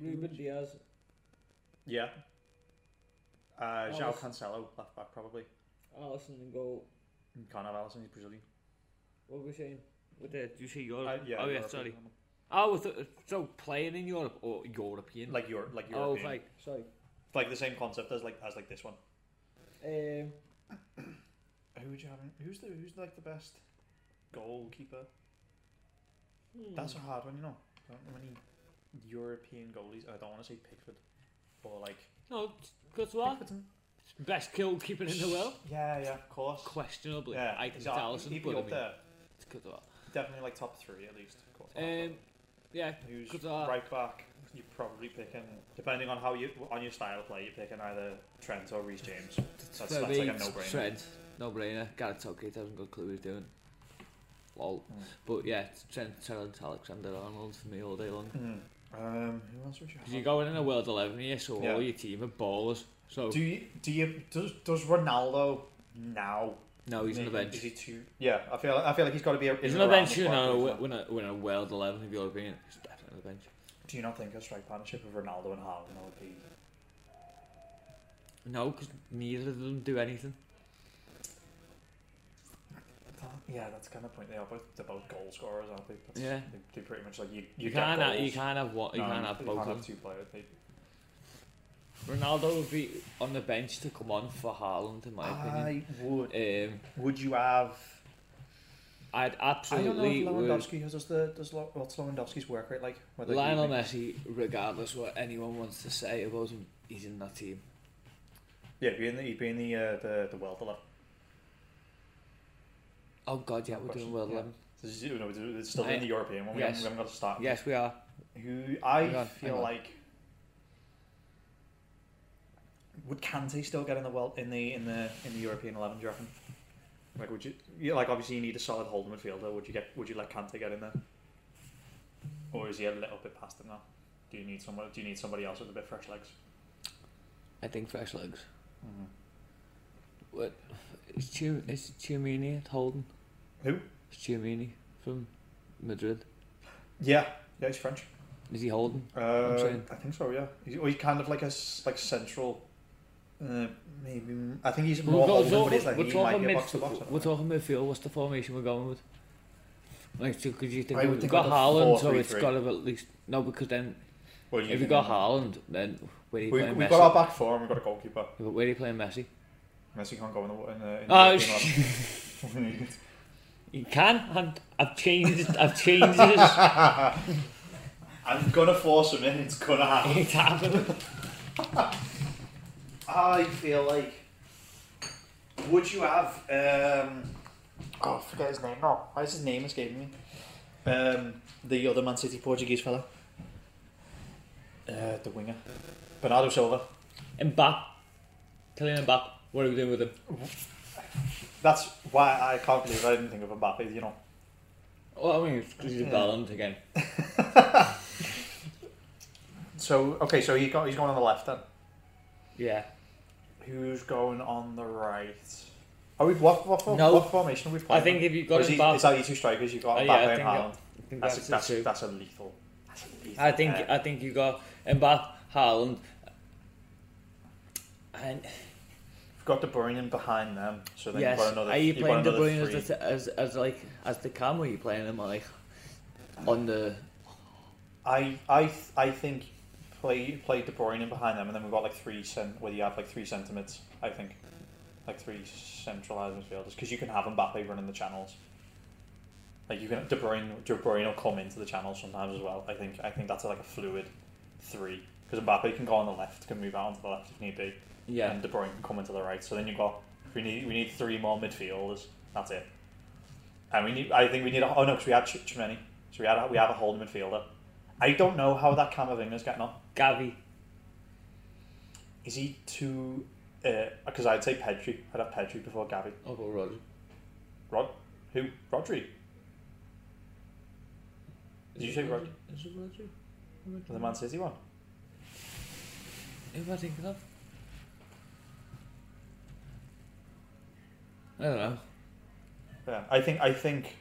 Ruben Dias. yeah. Uh, João Cancelo, left back probably. Alisson and go. You can't Alisson, he's Brazilian. What were we saying? What did you say Europe? Uh, yeah, oh yeah, Europe, sorry. Europe. Oh, with the, so playing in Europe or European? Like Europe, like oh, European. right. Sorry. Like the same concept as like as like this one. Um, Who would you have? in- Who's the who's like the best goalkeeper? hmm. That's a hard one, you know. I don't know many European goalies. I don't want to say Pickford, or like no, because what? Pickford's in- Best kill goalkeeper in the world? Yeah, yeah, of course. Questionably. Yeah, I think exactly. it's Alisson, He'd but be I up mean, there. it's Courtois. Definitely like top three at least. of course. Um, yeah, Who's Courtois. right back? You're probably picking, depending on how you on your style of play, you're picking either Trent or Reece James. That's, that's For like me, a no-brainer. Trent, no brainer. Gareth Southgate hasn't got a clue what he's doing. Lol. Mm. But yeah, Trent, Trent Alexander Arnold for me all day long. Mm. Um, who else would you have? Because you're going in a World 11 here, so Yeah. all your team are ballers. So, Do you do you does does Ronaldo now? no, he's on the bench. Is he too? Yeah, I feel I feel like he's got to be. in He's on the bench, you know, when a, when a World 11 of European. He's definitely on the bench. Do you not think a strike partnership of Ronaldo and Haaland would be? No, because neither of them do anything. Yeah, that's kind of the point. They are both they're both goal scorers, aren't they? That's, Yeah. They, they pretty much like you. You, You, can't have, you can't have one, you No, can't have both. you can't have two players. They, Ronaldo would be on the bench to come on for Haaland, in my opinion. I would. Um, Would you have? I'd I don't know absolutely if would. Lewandowski does the does Lo- what's Lewandowski's work rate like? Whether he- Lionel Messi, regardless what anyone wants to say about him, he's in that team. Yeah, he'd be in the he'd be in the uh, the the world eleven. Oh God, yeah, we're question, doing World yeah. 11. This is, you know, it's still in the European one. We, yes. haven't, we haven't got to start. Yes, we are. Who I Hang on, feel on. like would Kante still get in the world in the in the in the European eleven? Do you reckon? Like, would you? Yeah, like obviously you need a solid holding midfielder. Would you get? Would you let Kante get in there? Or is he a little bit past him now? Do you need someone? Do you need somebody else with a bit fresh legs? I think fresh legs. Mm-hmm. What? Is Chiu is Tchouameni at Holden? Who? Is Tchouameni from Madrid? Yeah, yeah, he's French. Is he Holden? Uh, saying. I think so. Yeah, he's, well, he's kind of like a like central. Uh, maybe I think he's We're, more go- holding, but he's like we're he might be a mid. box to box. We're talking midfield. What's the formation we're going with? Like, so could you think I we've think got with Haaland, so it's got to be at least no, because then Well, you if you can- got Haaland, then where are you we, playing we've Messi? got our back four and we've got a goalkeeper. Yeah, but where are you playing Messi? Messi can't go in the in the. In the Oh, European eleven. You can, and I've changed. I've changed this. I'm gonna force him in. It's gonna happen. It's happening. I feel like. Would you have? Um, oh, I forget his name now. Why is his name escaping me? Um, the other Man City Portuguese fella. Uh, the winger, Bernardo Silva. Mbappe, Kylian Mbappe. What are we doing with him? That's why I can't believe I didn't think of Mbappe. You know. Well, I mean, it's because he's a Yeah. again. So okay, so he got he's going on the left then. Yeah. Who's going on the right? Are we what what, what, No. what formation are we I think if you've got is, he, is that your two strikers? You've got Oh, yeah, I and think Haaland. I think That's that's, a, that's, two. that's a lethal. That's a lethal. I think pair. I think you got Mbappe, Haaland, and You've got De Bruyne in behind them, so then yes. you've got another. are you you've got playing De another Bruyne three. as, the, as as like as the cam? Or are you playing him like on the? I I th- I think play play De Bruyne in behind them, and then we've got like three cent where you have like three centre mids. I think like three centralized midfielders because you can have Mbappe running the channels. Like you can De Bruyne De Bruyne will come into the channels sometimes as well. I think I think that's like a fluid three because Mbappe can go on the left, can move out onto the left if need be, Yeah. and De Bruyne can come into the right. So then you've got we need we need three more midfielders. That's it. And we need I think we need a, oh no because we had Ch- Tchouameni, so we had a, we have a holding midfielder. I don't know how that Camavinga's getting on. Gavi. Is he too? Uh, because I'd say Pedri. I'd have Pedri before Gavi. I'll go Rodri. Rod, who? Rodri. Did you say Rod? Is it Rodri? The Man City one. Who am I thinking of? I don't know. Yeah, I think I think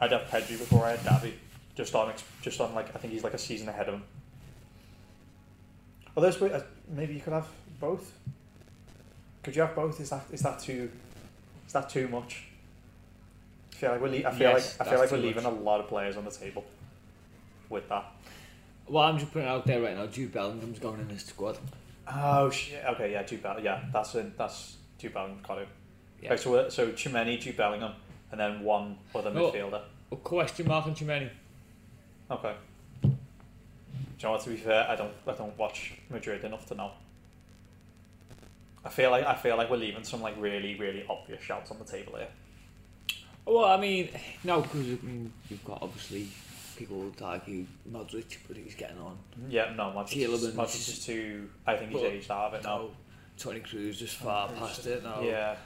I'd have Pedri before I had Gavi. Just on just on like I think he's like a season ahead of him. Although this way, uh, maybe you could have both. Could you have both? Is that is that too is that too much? I feel like we're le- I feel Yes, like I feel like we're leaving much. a lot of players on the table with that. Well, I'm just putting it out there right now. Jude Bellingham's going in this squad. Oh shit! Okay, yeah, Jude Bellingham. Yeah, that's it. That's Jude Bellingham. Got it. Yeah. Okay, so so Tchouameni, Jude Bellingham, and then one other Oh. midfielder. A question mark on Tchouameni. Okay. Do you know what? To be fair, I don't I don't watch Madrid enough to know. I feel like I feel like we're leaving some like really really obvious shouts on the table here. Well, I mean, no, because I mean, you've got obviously people would argue Modric, but he's getting on. Yeah, no, Modric. Modric is too. I think he's aged out of it now. No, Toni Kroos is far past it now. Yeah,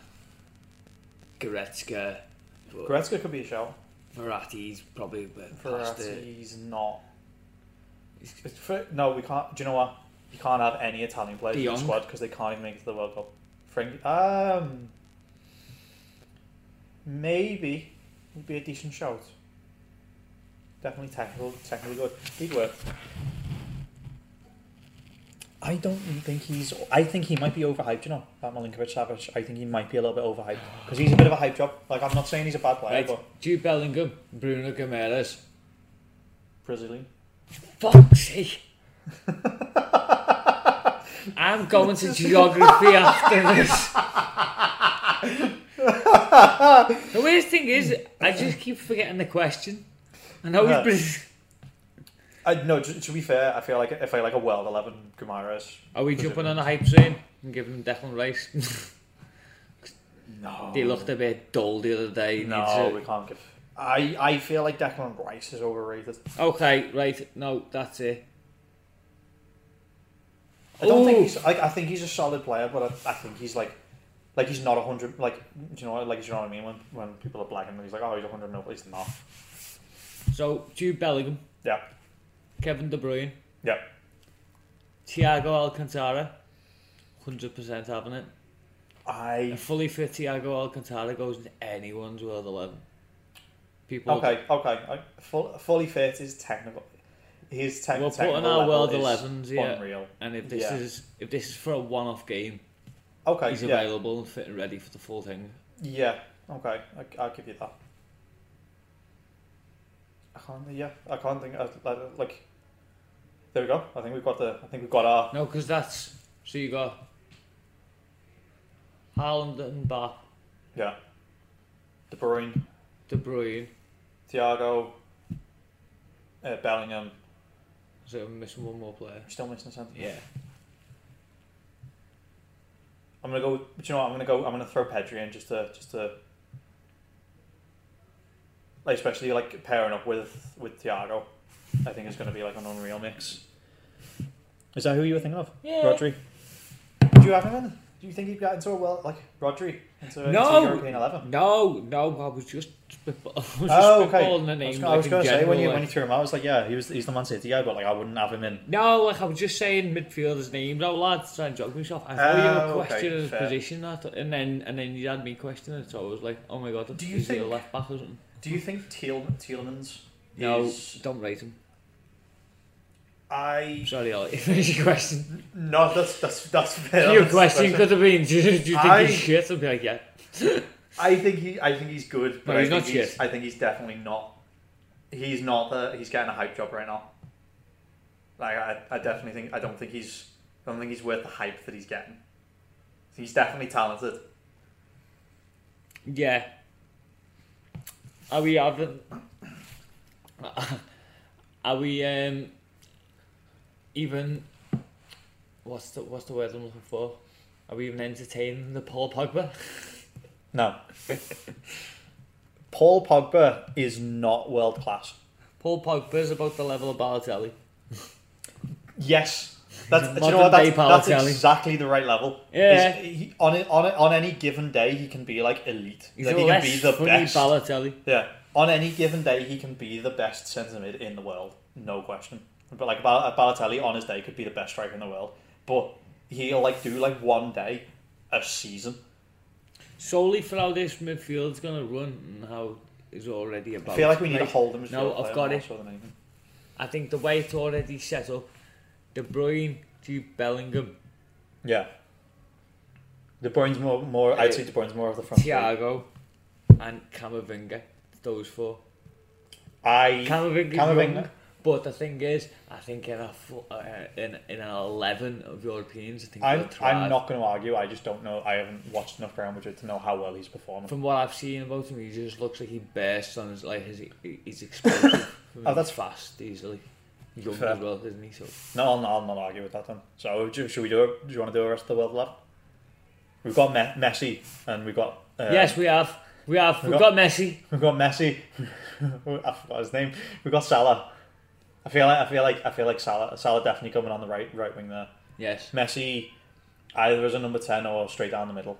Goretzka, Goretzka could be a shout. Verratti's probably past it. Verratti's not. It's for, no, we can't. Do you know what? You can't have any Italian players in the squad because they can't even make it to the World Cup. Frank, um, maybe would be a decent shout. Definitely technical, technically good. He'd work. I don't think he's. I think he might be overhyped. You know that Milinkovic Savic. I think he might be a little bit overhyped because he's a bit of a hype job. Like I'm not saying he's a bad player, Right, but Jude Bellingham, Bruno Gomes. Brazilian. Fuck's sake. I'm going to geography after this. the weirdest thing is, I just keep forgetting the question. I know Yeah. he's Brazil. I no. To, to be fair, I feel like if I like a world eleven Guimaraes. Are we jumping on a hype train and giving him Declan Rice? No. he looked a bit dull the other day. No, needs we can't give. I I feel like Declan Rice is overrated. Okay, right. No, that's it. I don't think he's. I, I think he's a solid player, but I, I think he's like, like he's not a hundred. Like do you know, what- like do you know what I mean? When when people are blagging, him, he's like, oh, he's a hundred mil, but he's not. So, Jude Bellingham, Yeah, Kevin De Bruyne, Yep. Thiago Alcantara, 100% having it. A I fully fit Thiago Alcantara goes into anyone's World 11. People, okay, okay. I, full, fully fit is technical. His tech, We're putting our World is 11s, yeah. unreal. And if this Yeah. is if this is for a one-off game, Okay, he's yeah, available and fit and ready for the full thing. yeah. Okay, I, I'll give you that. Can't. Yeah, I can't think. I, I, like, there we go. I think we've got the. I think we've got our. No, because that's so you got Haaland and Mbappe, Yeah. De Bruyne, De Bruyne. Thiago, uh, Bellingham. So I'm missing one more player. Still missing a centre. Yeah. I'm gonna go. But you know what? I'm gonna go. I'm gonna throw Pedri in just to just to. Like especially like pairing up with with Thiago, I think it's gonna be like an unreal mix. Is that who you were thinking of? Yeah. Rodri. Would you have him in? Do you think he'd got into a well like Rodri into, No. into European eleven? No, no, I was just spitball- I was just Oh, okay. spitballing the I name. was, like, I was in gonna say when you when you threw him out, I was like, yeah, he was he's the Man City guy, but like I wouldn't have him in. No, like I was just saying midfielders' names out loud to jog myself. I thought you Oh, were okay, questioning his fair. position, I and then and then you had me questioning it, so I was like, oh my god, Do you is he a think- left back or something? Do you think Thiel Tielemans? No, is, don't rate him. I Sorry, Ollie. Finish your question. no, that's that's that's fair. your That's- question could have been, do you, do you think I- he's shit? I'd be like, yeah. I think he, I think he's good, but No, I he's think not he's, shit. I think he's definitely not. He's not the. He's getting a hype job right now. Like I, I definitely think. I don't think he's. I don't think he's worth the hype that he's getting. He's definitely talented. Yeah. Are we having? Are we um? Even. What's the what's the word I'm looking for? Are we even entertaining the Paul Pogba? No. Paul Pogba is not world class. Paul Pogba is about the level of Balotelli. Yes. That's, He's a do you know what? That's, that's exactly the right level. Yeah. He, on, it, on, on any given day, he can be like elite. He's like, he can be the funny best. Balotelli. Yeah. On any given day, he can be the best centre mid in the world, no question. But like Bal- Balotelli on his day could be the best striker in the world, but he'll like do like one day a season. Solely for how this midfield's gonna run and how it's already about. I feel like we need to hold him as No, I've got it. so than anything. I think the way it's already set up, De Bruyne, Jude Bellingham, Yeah. De Bruyne's more, more I'd Uh, say De Bruyne's more of the front. three. Thiago and Camavinga. Those four. I Camavinga. Camavinga. But the thing is, I think in a uh, in in an eleven of Europeans, I think I'm. I'm not going to argue. I just don't know. I haven't watched enough Real Madrid to know how well he's performing. From what I've seen about him, he just looks like he bursts on his like his he's explosive. Oh, that's- fast easily. Young Fair. as well, isn't he? So No, I'll not, I'll not argue with that then. So should we do it? Do you want to do the rest of the world lab? We've got Me- Messi and we've got uh, yes, we have, we have, we we've got- got Messi. We've got Messi. I forgot his name. We've got Salah. I feel like I feel like I feel like Salah Salah definitely coming on the right right wing there. Yes. Messi either as a number ten or straight down the middle.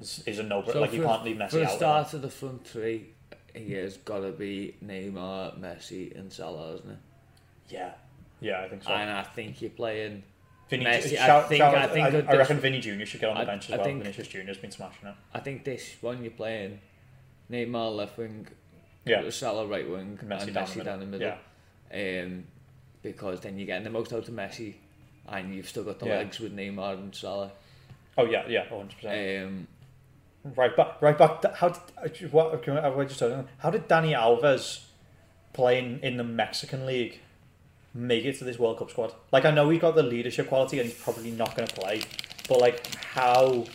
Is, is a no So like you can't leave For Messi the out. start of the front three, he has got to be Neymar, Messi, and Salah, isn't it? Yeah, yeah, I think so. And I think you're playing. Vini, Messi, I think- shout, I think I, I reckon Vini Junior should get on the I- bench as I well. think- Vinicius Junior's been smashing it. I think this one you're playing Neymar left wing, Yeah, Salah right wing, Messi and down Messi the middle. down the middle. Yeah, Um, because then you're getting the most out of Messi, and you've still got the Yeah. legs with Neymar and Salah. oh yeah, yeah, one hundred percent. Um, Right back, right back. How did what? Can I, I just tell you, how did Dani Alves playing in the Mexican league make it to this World Cup squad? Like I know he's got the leadership quality and he's probably not going to play, but like how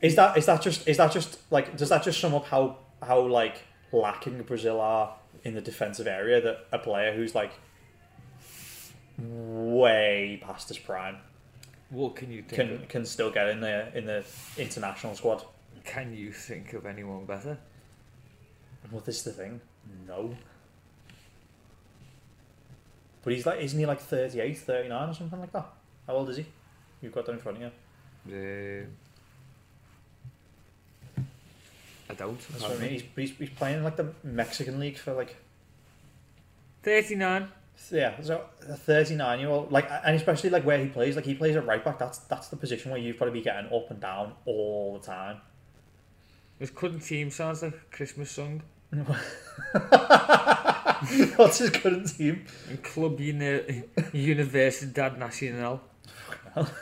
is that? Is that just? Is that just like? Does that just sum up how how like lacking Brazil are in the defensive area that a player who's like way past his prime what can you think? can Of, can still get in the in the international squad? can you think of anyone better? Well, this is the thing. No. But he's like, isn't he like 38, 39 or something like that? How old is he? You've got that in front of you. Um, I don't. That's what I mean. He's, he's, he's playing in like the Mexican league for like, Thirty-nine. yeah, so a 39 year old. Like, and especially like where he plays, like he plays at right back. That's that's the position where you've got to be getting up and down all the time. This couldn't team sounds like a Christmas song. What's his current team? And Club Uni- Universidad Nacional.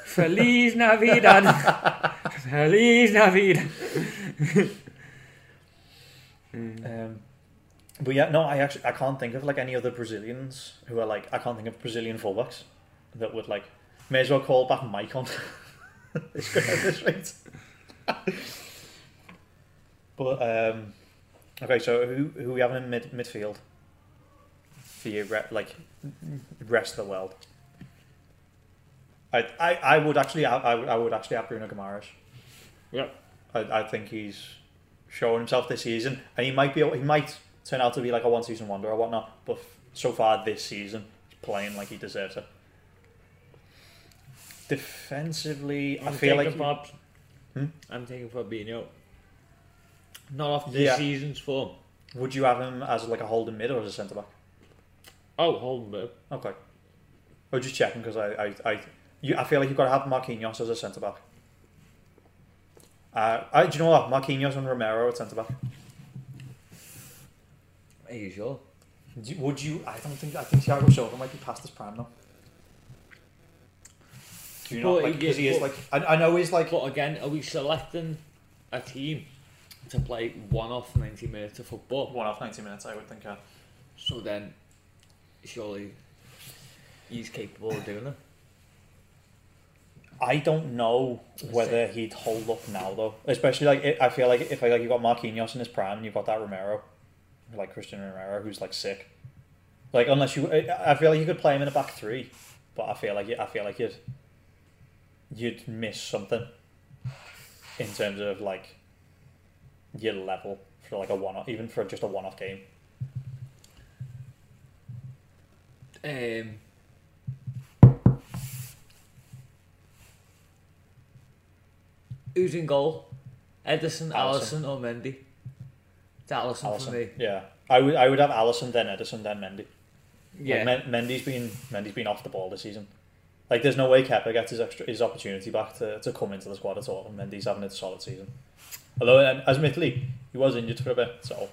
Feliz Navidad. Feliz Navidad. Um, but yeah, no, I actually I can't think of like any other Brazilians who are like I can't think of Brazilian fullbacks that would like may as well call back Maicon this rate. but um, okay, so who who we have in mid midfield for you? Like rest of the world. I I, I would actually I, I would actually have Bruno Guimaraes. Yeah. I, I think he's showing himself this season, and he might be he might turn out to be like a one season wonder or whatnot. But f- so far this season, he's playing like he deserves it. Defensively, I I'm feel like. Hmm? I'm taking Fabinho. Not off this Yeah. season's form. would you have him as like a holding mid or as a centre back? Oh, hold on. Okay, I was just checking because I I, I you, I feel like you've got to have Marquinhos as a centre back. Uh, I, do you know what? Marquinhos and Romero at centre back. Are you sure? Do Would you? I don't think. I think Thiago Silva might be past his prime now. Do you know? But Like, he- because he is but- like. I, I know he's like. But again, are we selecting a team to play one off 90 minutes of football? One off ninety minutes, I would think. Yeah. So then, surely he's capable of doing it. I don't know whether he'd hold up now though. Especially like I I feel like if I like you got Marquinhos in his prime and you've got that Romero, like Cristian Romero, who's like sick. Like unless you, I feel like you could play him in a back three, but I feel like I feel like you'd you'd miss something in terms of like your level for like a one off, even for just a one off game. Um, who's in goal? Ederson, Alisson. Or Mendy? It's Alisson, Alisson, for me. yeah, I would I would have Alisson then Ederson then Mendy. Yeah. Like, Men- Mendy's been Mendy's been off the ball this season. Like, there's no way Kepa gets his extra his opportunity back to, to come into the squad at all. And Mendy's having a solid season. Although, and admittedly, he was injured for a bit, so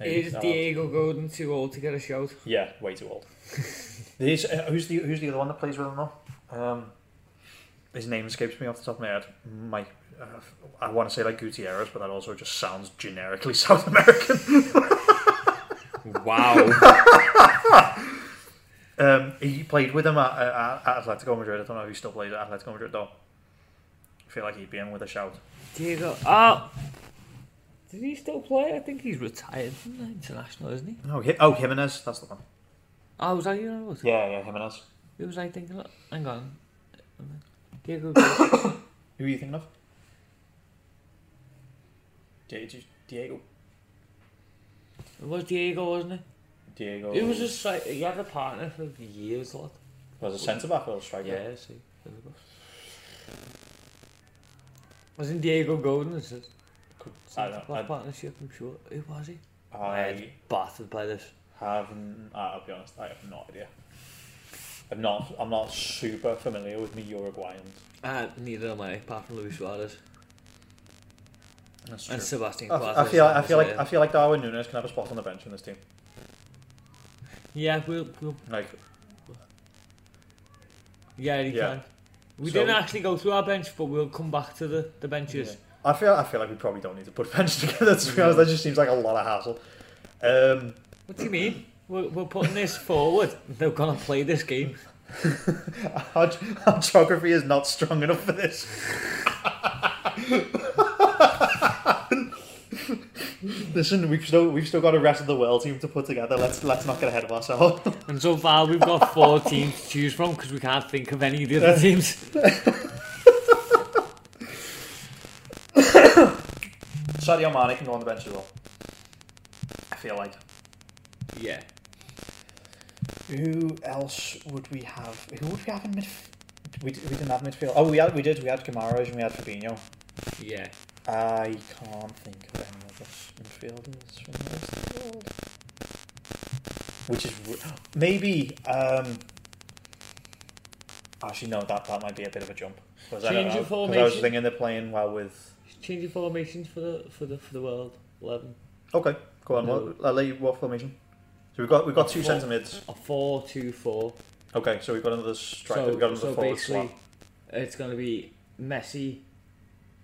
maybe Is. Diego Godin too old to get a shout? yeah, way too old. These, uh, who's the who's the other one that plays with him though? Um, his name escapes me off the top of my head. Mike, uh, I want to say like Gutierrez, but that also just sounds generically South American. Wow. Um, he played with him at, at, at Atletico Madrid. I don't know if he still plays at Atletico Madrid though. I feel like he'd be in with a shout. Diego. Oh. Did he still play? I think he's retired from the international, isn't he? Oh, Hi- oh Giménez, that's the one. Oh, was that you? know what? Yeah, yeah, Giménez. Who was I thinking of? Hang on. Diego. Who are you thinking of? Diego. It was Diego, wasn't it? Diego. He was just like he had a partner for years, lot. was a centre back or a striker. Yeah, see. There we go. Wasn't Diego Golden? It's a I don't. black I, partnership, I'm sure. Who was he? I battered by this. haven't. I'll be honest. I have no idea. I'm not. I'm not super familiar with the Uruguayans. Uh, neither am I, apart from Luis Suarez That's true. and Sebastian I, Coates. I feel. I feel like. uh, I feel like Darwin Nunez can have a spot on the bench in this team. yeah, we'll, we'll Like, yeah, he Yeah. can. We So- didn't actually go through our bench, but we'll come back to the, the benches. I feel. I feel like we probably don't need to put a bench together. To be honest, that just seems like a lot of hassle. Um, What do you mean? We're, we're putting this forward. They're gonna play this game. our, our geography is not strong enough for this. Listen, we've still we've still got a rest of the world team to put together. Let's let's not get ahead of ourselves. And so far, we've got four teams to choose from because we can't think of any of the other teams. Sadio Mane can go on the bench as well. I feel like. Yeah. Who else would we have? Who would we have in midfield? We, we didn't have midfield. Oh, we had we did. We had Kamara and we had Fabinho. Yeah. I can't think of any other midfielders from the rest of the world. Which is r- maybe. Um, actually, no. That that might be a bit of a jump. Because I, Change don't know, of 'cause I was thinking they're playing well with. Change your formations for the for the for the world eleven. Okay, go on. No. What, I'll let you, what formation? So we've got we've got two Four. centre mids. A four two four. Okay, so we've got another striker. So, we've got another so forward basically, slot. it's gonna be Messi,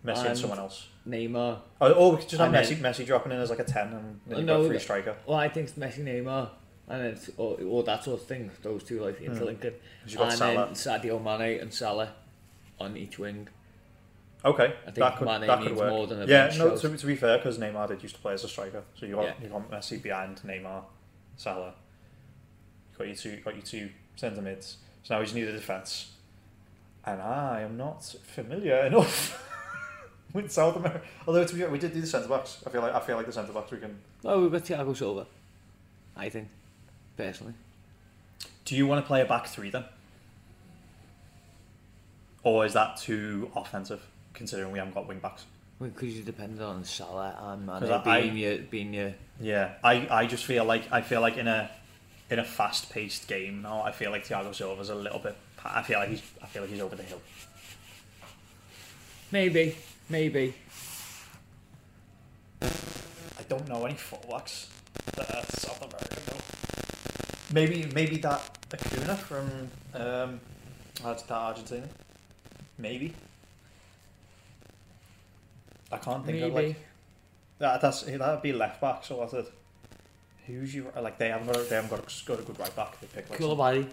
Messi and and- someone else. Neymar. Oh, or we could just have Messi, Messi dropping in as like a ten, and then Oh, you've no, got free striker. Well, I think it's Messi, Neymar, and it's or, or that sort of thing. Those two like Hmm. interlinking, got and Salah. then Sadio Mane and Salah on each wing. Okay, I think that could Mane that could needs work. more than a yeah, no. To, to be fair, because Neymar did used to play as a striker, so you got Yeah. you got Messi behind Neymar, Salah. You got you two, got you two centre mids. So now we just need a defence, and I am not familiar enough with South America. Although to be fair, we did do the centre backs. I feel like I feel like the centre backs we can. Oh, we've got Thiago Silva. I think, personally. Do you want to play a back three then, or is that too offensive? Considering we haven't got wing backs. Because you depended on Salah and Mane I- being your being your Yeah, I, I just feel like I feel like in a in a fast paced game now, I feel like Thiago Silva's a little bit. I feel like he's I feel like he's over the hill. maybe maybe. I don't know any fullbacks that are South American though. Maybe maybe that Acuna from um, that's that Argentina. Maybe. I can't think of Maybe. like that. That's that'd be left back. So that's it. Who's you like? They haven't got a, they haven't got a, got a good right back. They pick like Koulibaly.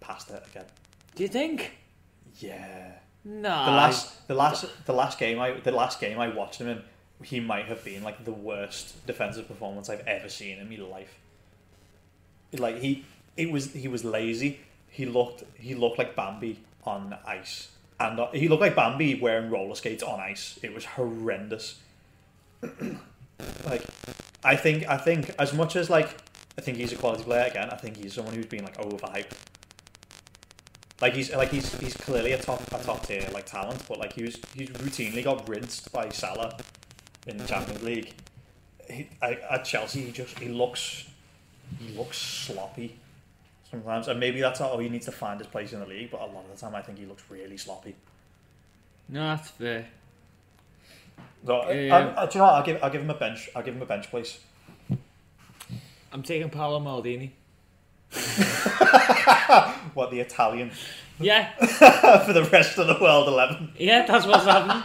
past it again. Do you think? Yeah. No. The last, the last, the last game I, the last game I watched him in, he might have been like the worst defensive performance I've ever seen in my life. Like he, it was, he was lazy. He looked, he looked like Bambi on ice, and uh, he looked like Bambi wearing roller skates on ice. It was horrendous. like, I think, I think as much as like, I think he's a quality player again. I think he's someone who's been like overhyped. Like he's like he's he's clearly a top a top tier like talent, but like he was he's routinely got rinsed by Salah in the Champions League. He, at Chelsea, he just he looks he looks sloppy sometimes, and maybe that's how he needs to find his place in the league. But a lot of the time, I think he looks really sloppy. No, that's fair. So, I- Um, I, I, do you know what? I'll give I'll give him a bench. I'll give him a bench place. I'm taking Paolo Maldini. What the Italian? Yeah, for the rest of the world 11. yeah, that's what's happening.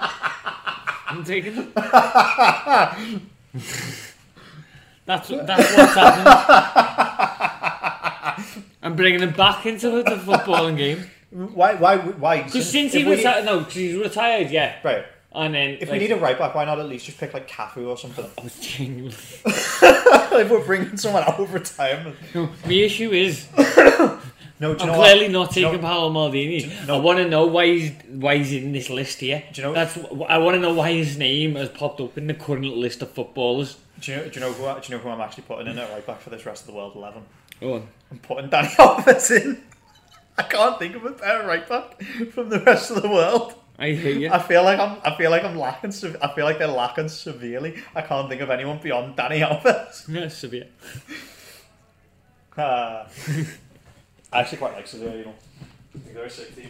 I'm taking them. that's that's what's happening. I'm bringing him back into the, the footballing game Why? Why? Why? because since he we- retired, no, 'cause he's retired, yeah, Right. and then If like, we need a right back, why not at least just pick like Cafu or something? I was genuinely. if we're bringing someone out of retirement. My issue is No, do you I'm know clearly what? not Do you taking know- Paolo Maldini. no. I want to know why he's why he's in this list here. Do you know- That's I want to know why his name has popped up in the current list of footballers. Do you know? Do you know who? I- Do you know who I'm actually putting in at right back for this rest of the world 11? Go on. I'm putting Danny Alves in. I can't think of a better right back from the rest of the world. I hear you. I feel like I'm. I feel like I'm lacking. I feel like they're lacking severely. I can't think of anyone beyond Dani Alves. Yeah, severe. Uh, I actually quite like Sevilla. You know, I think they're a sick team.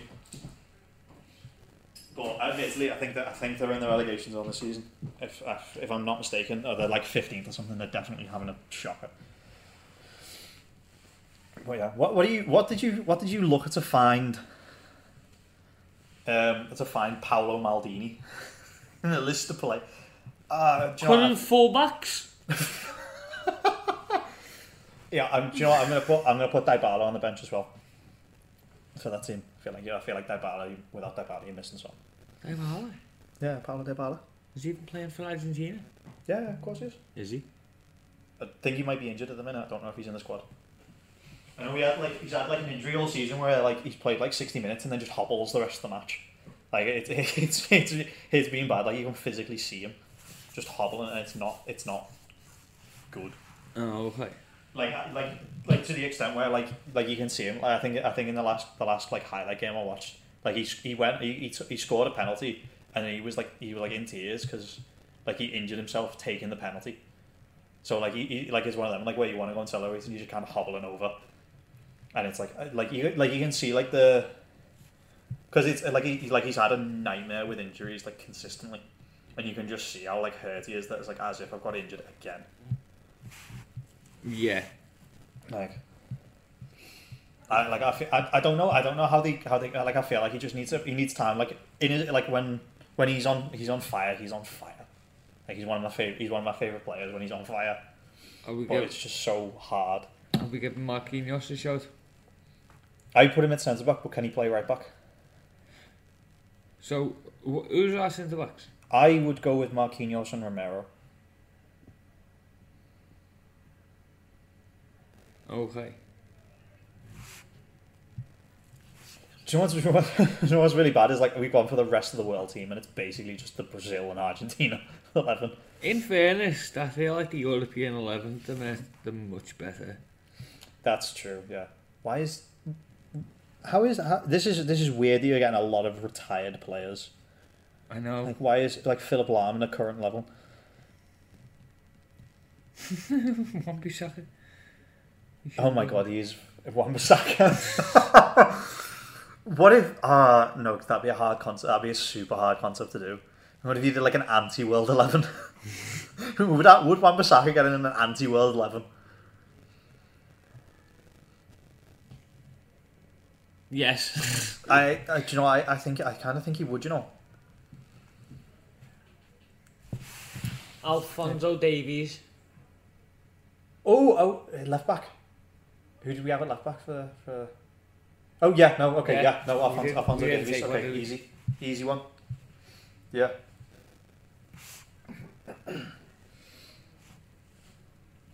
But admittedly, I think that I think they're in the relegation zone this season. If if, if I'm not mistaken, or they're like 15th or something. They're definitely having a shocker. But yeah, what what do you what did you what did you look at to find? Um, to find Paolo Maldini in the list to play. Uh, do you know? Putting fullbacks. Yeah, I'm. Do you know what? I'm gonna put I'm gonna put Dybala on the bench as well for that team. I feel like yeah, I feel like Dybala without Dybala you're missing something. Dybala. Yeah, Paulo Dybala. Is he even playing for Argentina? Yeah, yeah, of course he is. Is he? I think he might be injured at the minute. I don't know if he's in the squad. I know he had like he's had like an injury all season where like he's played like 60 minutes and then just hobbles the rest of the match. Like it, it's it's it's been bad. Like you can physically see him just hobbling and it's not it's not good. Oh, okay. like like like to the extent where like like you can see him. Like, I think I think in the last the last like highlight game I watched, like he he went he he, t- he scored a penalty and he was like he was like in tears because like he injured himself taking the penalty. So like he, he like it's one of them like where you want to go and celebrate and you're just kind of hobbling over, and it's like uh, like you like you can see like the because it's like he like he's had a nightmare with injuries like consistently, and you can just see how like hurt he is. That it's like as if I've got injured again. Yeah. Like, I like I, feel, I, I don't know I don't know how they how they uh, like I feel like he just needs to, he needs time like in his, like when when he's on he's on fire he's on fire like he's one of my favorite he's one of my favorite players when he's on fire Are we, but give, it's just so hard. are we giving Marquinhos a shout? I put him at centre back, but can he play right back? So, wh- who's our centre backs? I would go with Marquinhos and Romero. Okay. Do you know what's, do you know what's really bad is like we've gone for the rest of the world team and it's basically just the Brazil and Argentina eleven. In fairness, I feel like the European 11, they're, they're much better. That's true. Yeah. Why is how is how, this is this is weird that you're getting a lot of retired players. I know. Like why is like Philipp Lahm in a current level? Oh my god, he is Wan Bissaka. what if uh no, that'd be a hard concept that'd be a super hard concept to do. What if you did like an anti world eleven? would that would Wan Bissaka get in an anti world eleven? Yes. I, I do you know I, I think I kinda think he would, you know. Alphonso Davies. Oh, oh, uh, left back. Who do we have at left back for? for... Oh yeah, no, okay, Yeah, yeah, no, we Alphonso, did- Alphonso did Davies. take one, Okay, didn't easy, easy one. Yeah.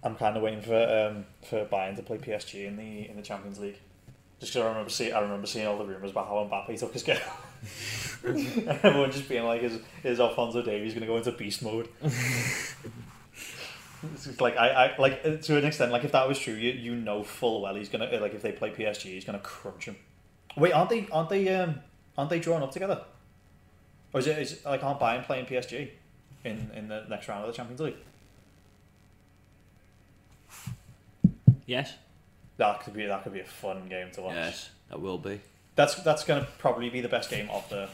I'm kind of waiting for um, for Bayern to play PSG in the in the Champions League. Just because I remember see I remember seeing all the rumours about how Mbappe took his girl. Everyone just being like, "Is is Alphonso Davies going to go into beast mode?" It's just like I, I like uh, to an extent like if that was true you you know full well he's gonna uh, like if they play PSG he's gonna crunch him. Wait, aren't they aren't they um aren't they drawn up together? Or is it is like aren't Bayern playing PSG in in the next round of the Champions League? Yes. That could be that could be a fun game to watch. Yes, that will be. That's that's gonna probably be the best game of the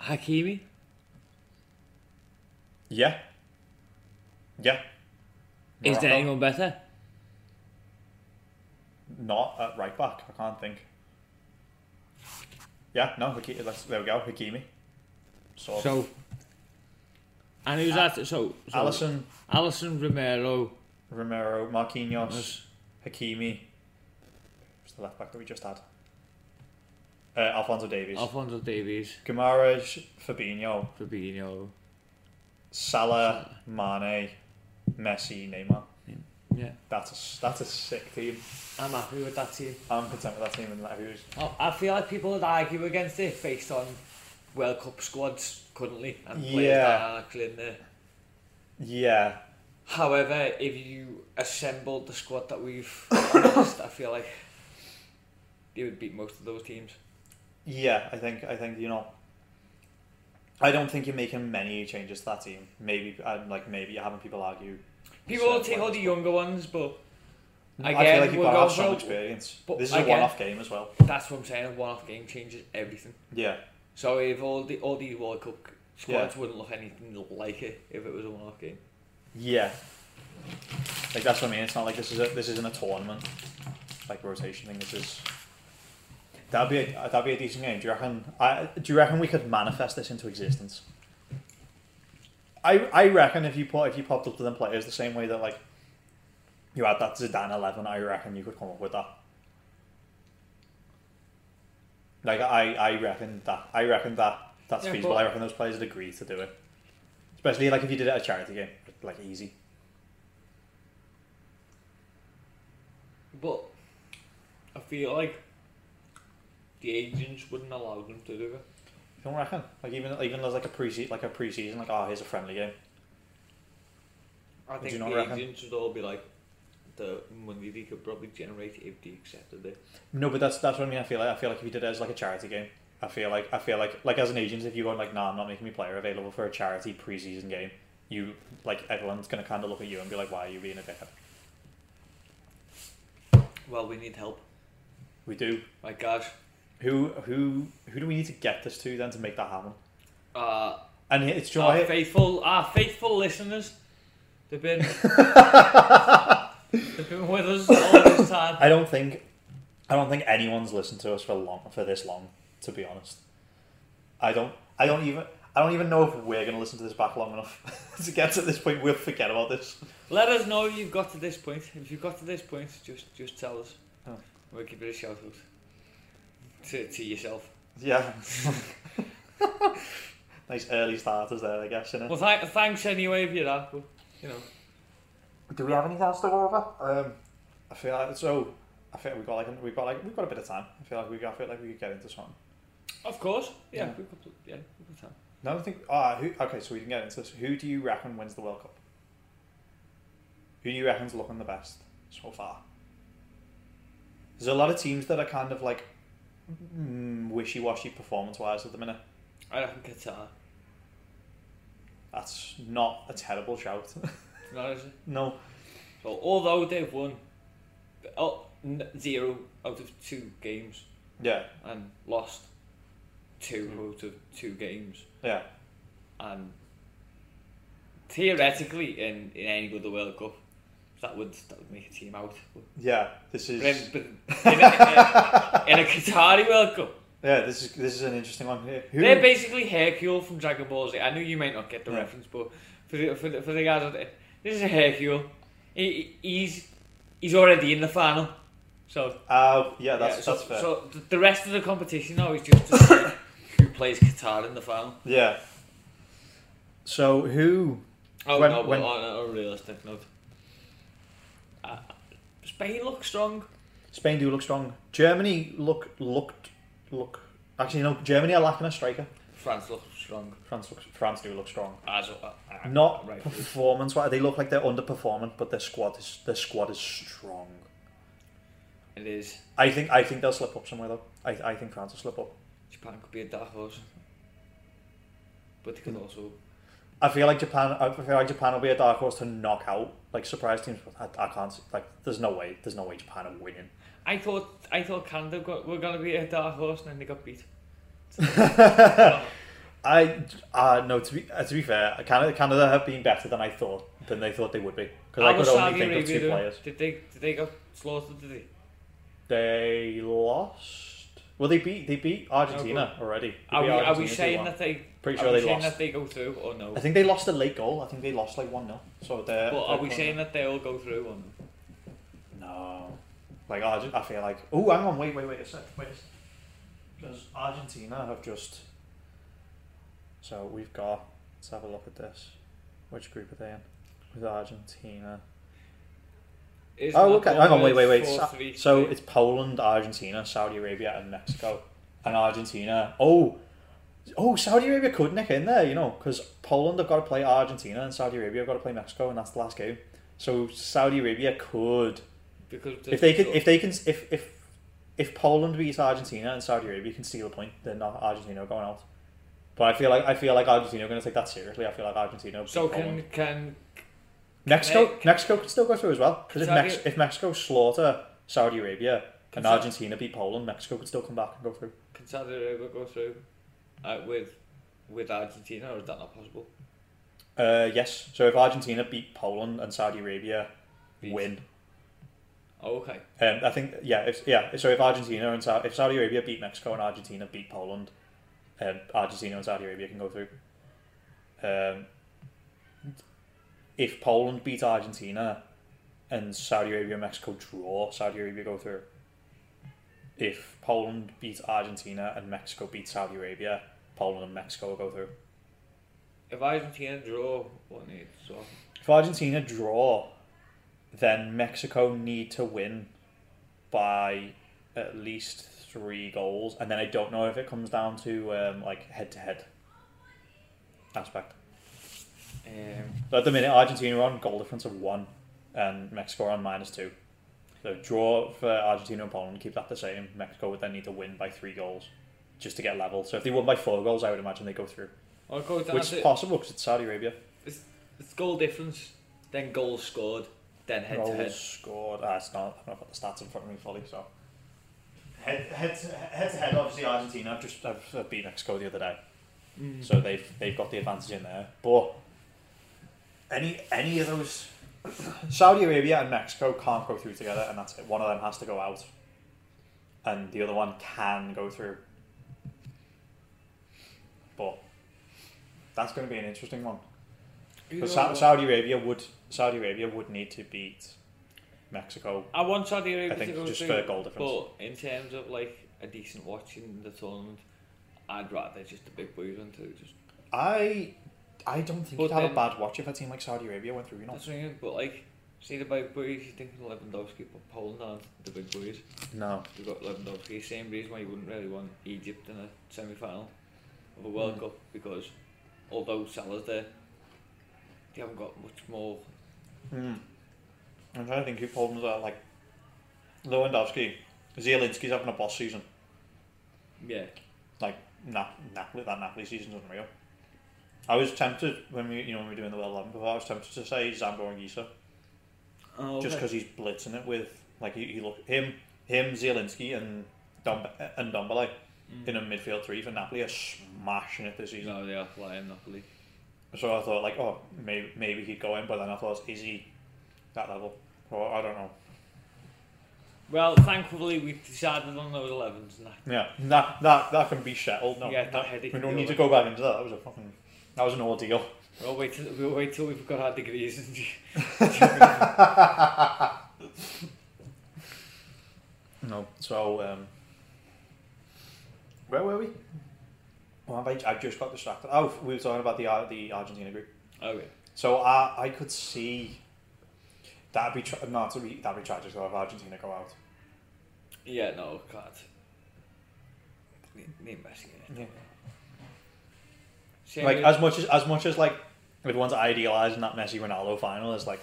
Hakimi. yeah yeah. Is there anyone better? not at right back? I can't think. Yeah, no, Hakimi, let's, there we go, Hakimi. So, So, and who's that? So, so Alisson, Alisson Romero. Romero, Marquinhos, Hakimi. Who's the left back that we just had? Uh, Alphonso Davies. Alphonso Davies, Guimaraes, Fabinho, Fabinho. Salah, Mane, Messi, Neymar. Yeah, That's a, that's a sick team. I'm happy with that team. I'm content with that team and that who's Oh, I feel like people would argue against it based on World Cup squads currently and players Yeah. that are actually in there. yeah However, if you assembled the squad that we've announced, I feel like you would beat most of those teams. yeah I think I think you know I don't think you're making many changes to that team maybe like maybe you're having people argue People will take all the younger ones, but I Again, feel like you've got to some experience but this is a one-off game as well that's what I'm saying. A one-off game changes everything. yeah So if all the all the World Cup squads wouldn't look anything like it if it was a one-off game. Yeah like that's what I mean it's not like this is a this isn't a tournament like rotation thing this is that'd be a, that'd be a decent game do you reckon I, do you reckon we could manifest this into existence I I reckon if you put if you popped up to them players the same way that like you had that Zidane eleven, I reckon you could come up with that. Like I, I reckon that I reckon that that's Yeah, feasible. but- I reckon those players would agree to do it. Especially like if you did it at a charity game, like easy. But I feel like the agents wouldn't allow them to do it. You don't reckon? Like even even as like a pre like a pre-season, like oh here's a friendly game. I Would think you the reckon? agents would all be like the money they could probably generate if they accepted it. No, but that's that's what I mean. I feel like I feel like if you did it as like a charity game, I feel like I feel like like as an agent, if you go like, nah, I'm not making my player available for a charity pre-season game, you like everyone's gonna kind of look at you and be like, why are you being a dickhead? Well, we need help. We do. My gosh. Who who who do we need to get this to then to make that happen? Uh, And it's our joy. faithful, our faithful listeners, they've been they've been with us all this time. I don't think I don't think anyone's listened to us for long for this long. To be honest, I don't. I don't even. I don't even know if we're gonna listen to this back long enough to get to this point. We'll forget about this. Let us know if you've got to this point. If you've got to this point, just just tell us. Oh. We'll give it a shout out to to yourself. Yeah. nice early starters there, I guess. Innit? Well, th- thanks anyway if you're that. But, you know, Do we have anything else to go over? Um, I feel like so. I feel like we've got like we've got like we've got a bit of time. I feel like we I feel like we could get into something. of course, yeah, Yeah. we've got yeah, we've got time. No, I think. Ah, who? Okay, so we can get into this. Who do you reckon wins the World Cup? Who do you reckon's looking the best so far? There's a lot of teams that are kind of like mm, wishy-washy performance-wise at the minute. I reckon Qatar. That's not a terrible shout. No, is it? no. So although they've won oh, zero out of two games Yeah. and lost two Mm. out of two games, Yeah. and theoretically in, in any other World Cup, that would that would make a team out. But, Yeah. This is. but, in, but in, a, in a Qatari World Cup, Yeah. This is this is an interesting one here. Who? they're basically Hercule from Dragon Ball Z. I know you might not get the Yeah. reference, but for the, for the, for the guys out there, this is a Hercule. He, he's he's already in the final, so Uh, yeah. That's Yeah, so, that's fair. So the rest of the competition now is just to plays Qatar in the final. yeah. So who? Oh When- no, when- on a realistic note, uh, Spain looks strong. Spain do look strong. Germany look looked look. Actually, no. Germany are lacking a striker. France look strong. France looks. France do look strong. As uh, uh, Not right. performance wise. They look like they're underperforming, but their squad is their squad is strong. It is. I think I think they'll slip up somewhere though. I I think France will slip up. Japan could be a dark horse, but they could Hmm. also. I feel like Japan. I feel like Japan will be a dark horse to knock out like surprise teams. I, I can't see- like. There's no way. There's no way Japan are winning. I thought I thought Canada got, were gonna be a dark horse, and then they got beat. I uh, no to be uh, to be fair, Canada Canada have been better than I thought than they thought they would be because I could only think of two doing? players. Did they did they get slaughtered? Did they? They lost. Well, they beat they beat oh, Argentina already. They Are beat we, are we Argentina saying 2-1. that they? Pretty sure they saying lost. that they go through or no? I think they lost a late goal. I think they lost like one 0 So they're. But are we saying that they all go through or no? No. Like Argent, I feel like. Oh, hang on, wait, wait, wait a sec, wait. Because Argentina have just. So we've got. Let's have a look at this. Which group are they in? With Argentina. Isn't Oh, okay. Hang on, wait, wait, wait. four, So, three, so three? it's Poland, Argentina, Saudi Arabia, and Mexico. And Argentina. Oh, oh, Saudi Arabia could nick in there, you know, because Poland have got to play Argentina and Saudi Arabia have got to play Mexico, and that's the last game. So Saudi Arabia could, because if they can, if they can, if if if Poland beats Argentina and Saudi Arabia can steal a point, then not Argentina going out. But I feel like I feel like Argentina are going to take that seriously. I feel like Argentina. so beat Poland. can can Mexico, they- Mexico could still go through as well. Because if, Mex- if Mexico slaughter Saudi Arabia Can and Sa- Argentina beat Poland, Mexico could still come back and go through. can Saudi Arabia go through uh, with with Argentina or is that not possible? Uh, yes. So if Argentina beat Poland and Saudi Arabia Beat- win, Oh, okay. um, I think yeah, if yeah. So if Argentina and Sa- if Saudi Arabia beat Mexico and Argentina beat Poland, um, Argentina and Saudi Arabia can go through. Um, if Poland beat Argentina and Saudi Arabia and Mexico draw, Saudi Arabia go through. If Poland beats Argentina and Mexico beat Saudi Arabia, Poland and Mexico will go through. If Argentina draw, what needs so If Argentina draw, then Mexico need to win by at least three goals, and then I don't know if it comes down to um, like head to head aspect. Um, So at the minute, Argentina are on goal difference of one, and Mexico are on minus two. So draw for Argentina and Poland, keep that the same. Mexico would then need to win by three goals just to get level. So if they won by four goals, I would imagine they go through, I'll go down which to is possible because it's Saudi Arabia. it's, it's goal difference, then goals scored, then head to goals head. scored. Ah, it's not. I've not got the stats in front of me fully. So head head to, head to head. Obviously, Argentina. I've just I've, I've beat Mexico the other day, Mm. so they've they've got the advantage in there. But any any of those, Saudi Arabia and Mexico can't go through together, and that's it. One of them has to go out, and the other one can go through. But that's going to be an interesting one. Because Sa- Saudi Arabia would Saudi Arabia would need to beat Mexico. I want Saudi Arabia I think to go just through, for goal difference. but in terms of like a decent watch in the tournament, I'd rather just the big boys win too. Just I I don't think But you'd have a bad watch if a team like Saudi Arabia went through. You know, that's what I mean. But like, see the big boys, you think Lewandowski, but Poland aren't the big boys. no. You've got Lewandowski. Same reason why you wouldn't really want Egypt in a semi-final of a World Mm. Cup because although Salah's there, they haven't got much more. Hmm. I'm trying to think who Poland's are like. Lewandowski, Zielinski's having a boss season. Yeah, Like Nap- Napoli, that Napoli season's unreal. I was tempted when we, you know, when we were doing the World Eleven before. I was tempted to say Zambo Anguissa. oh, just because he's blitzing it with like he, he look him him Zielinski and Dom and Ndombele mm. in a midfield three for Napoli are smashing it this season. no, they are flying Napoli. So I thought like oh maybe maybe he'd go in, but then I thought is he that level? Well, I don't know. Well, thankfully we've decided on those 11s and that Yeah, that that that can be settled. No, Yeah, that that- headache we don't need to go back into that. That was a fucking that was an ordeal. We'll wait till we'll wait till we've got our degrees. And No, so um, where were we? Well, have I, I just got distracted. Oh, we were talking about the Ar- the Argentina group. okay. So I I could see that'd be tra- not to be that'd be tragic though if Argentina go out. Yeah, no, can't. Need, need Messi in it. Yeah. Same Like as much as as much as like everyone's idealising that Messi Ronaldo final is like,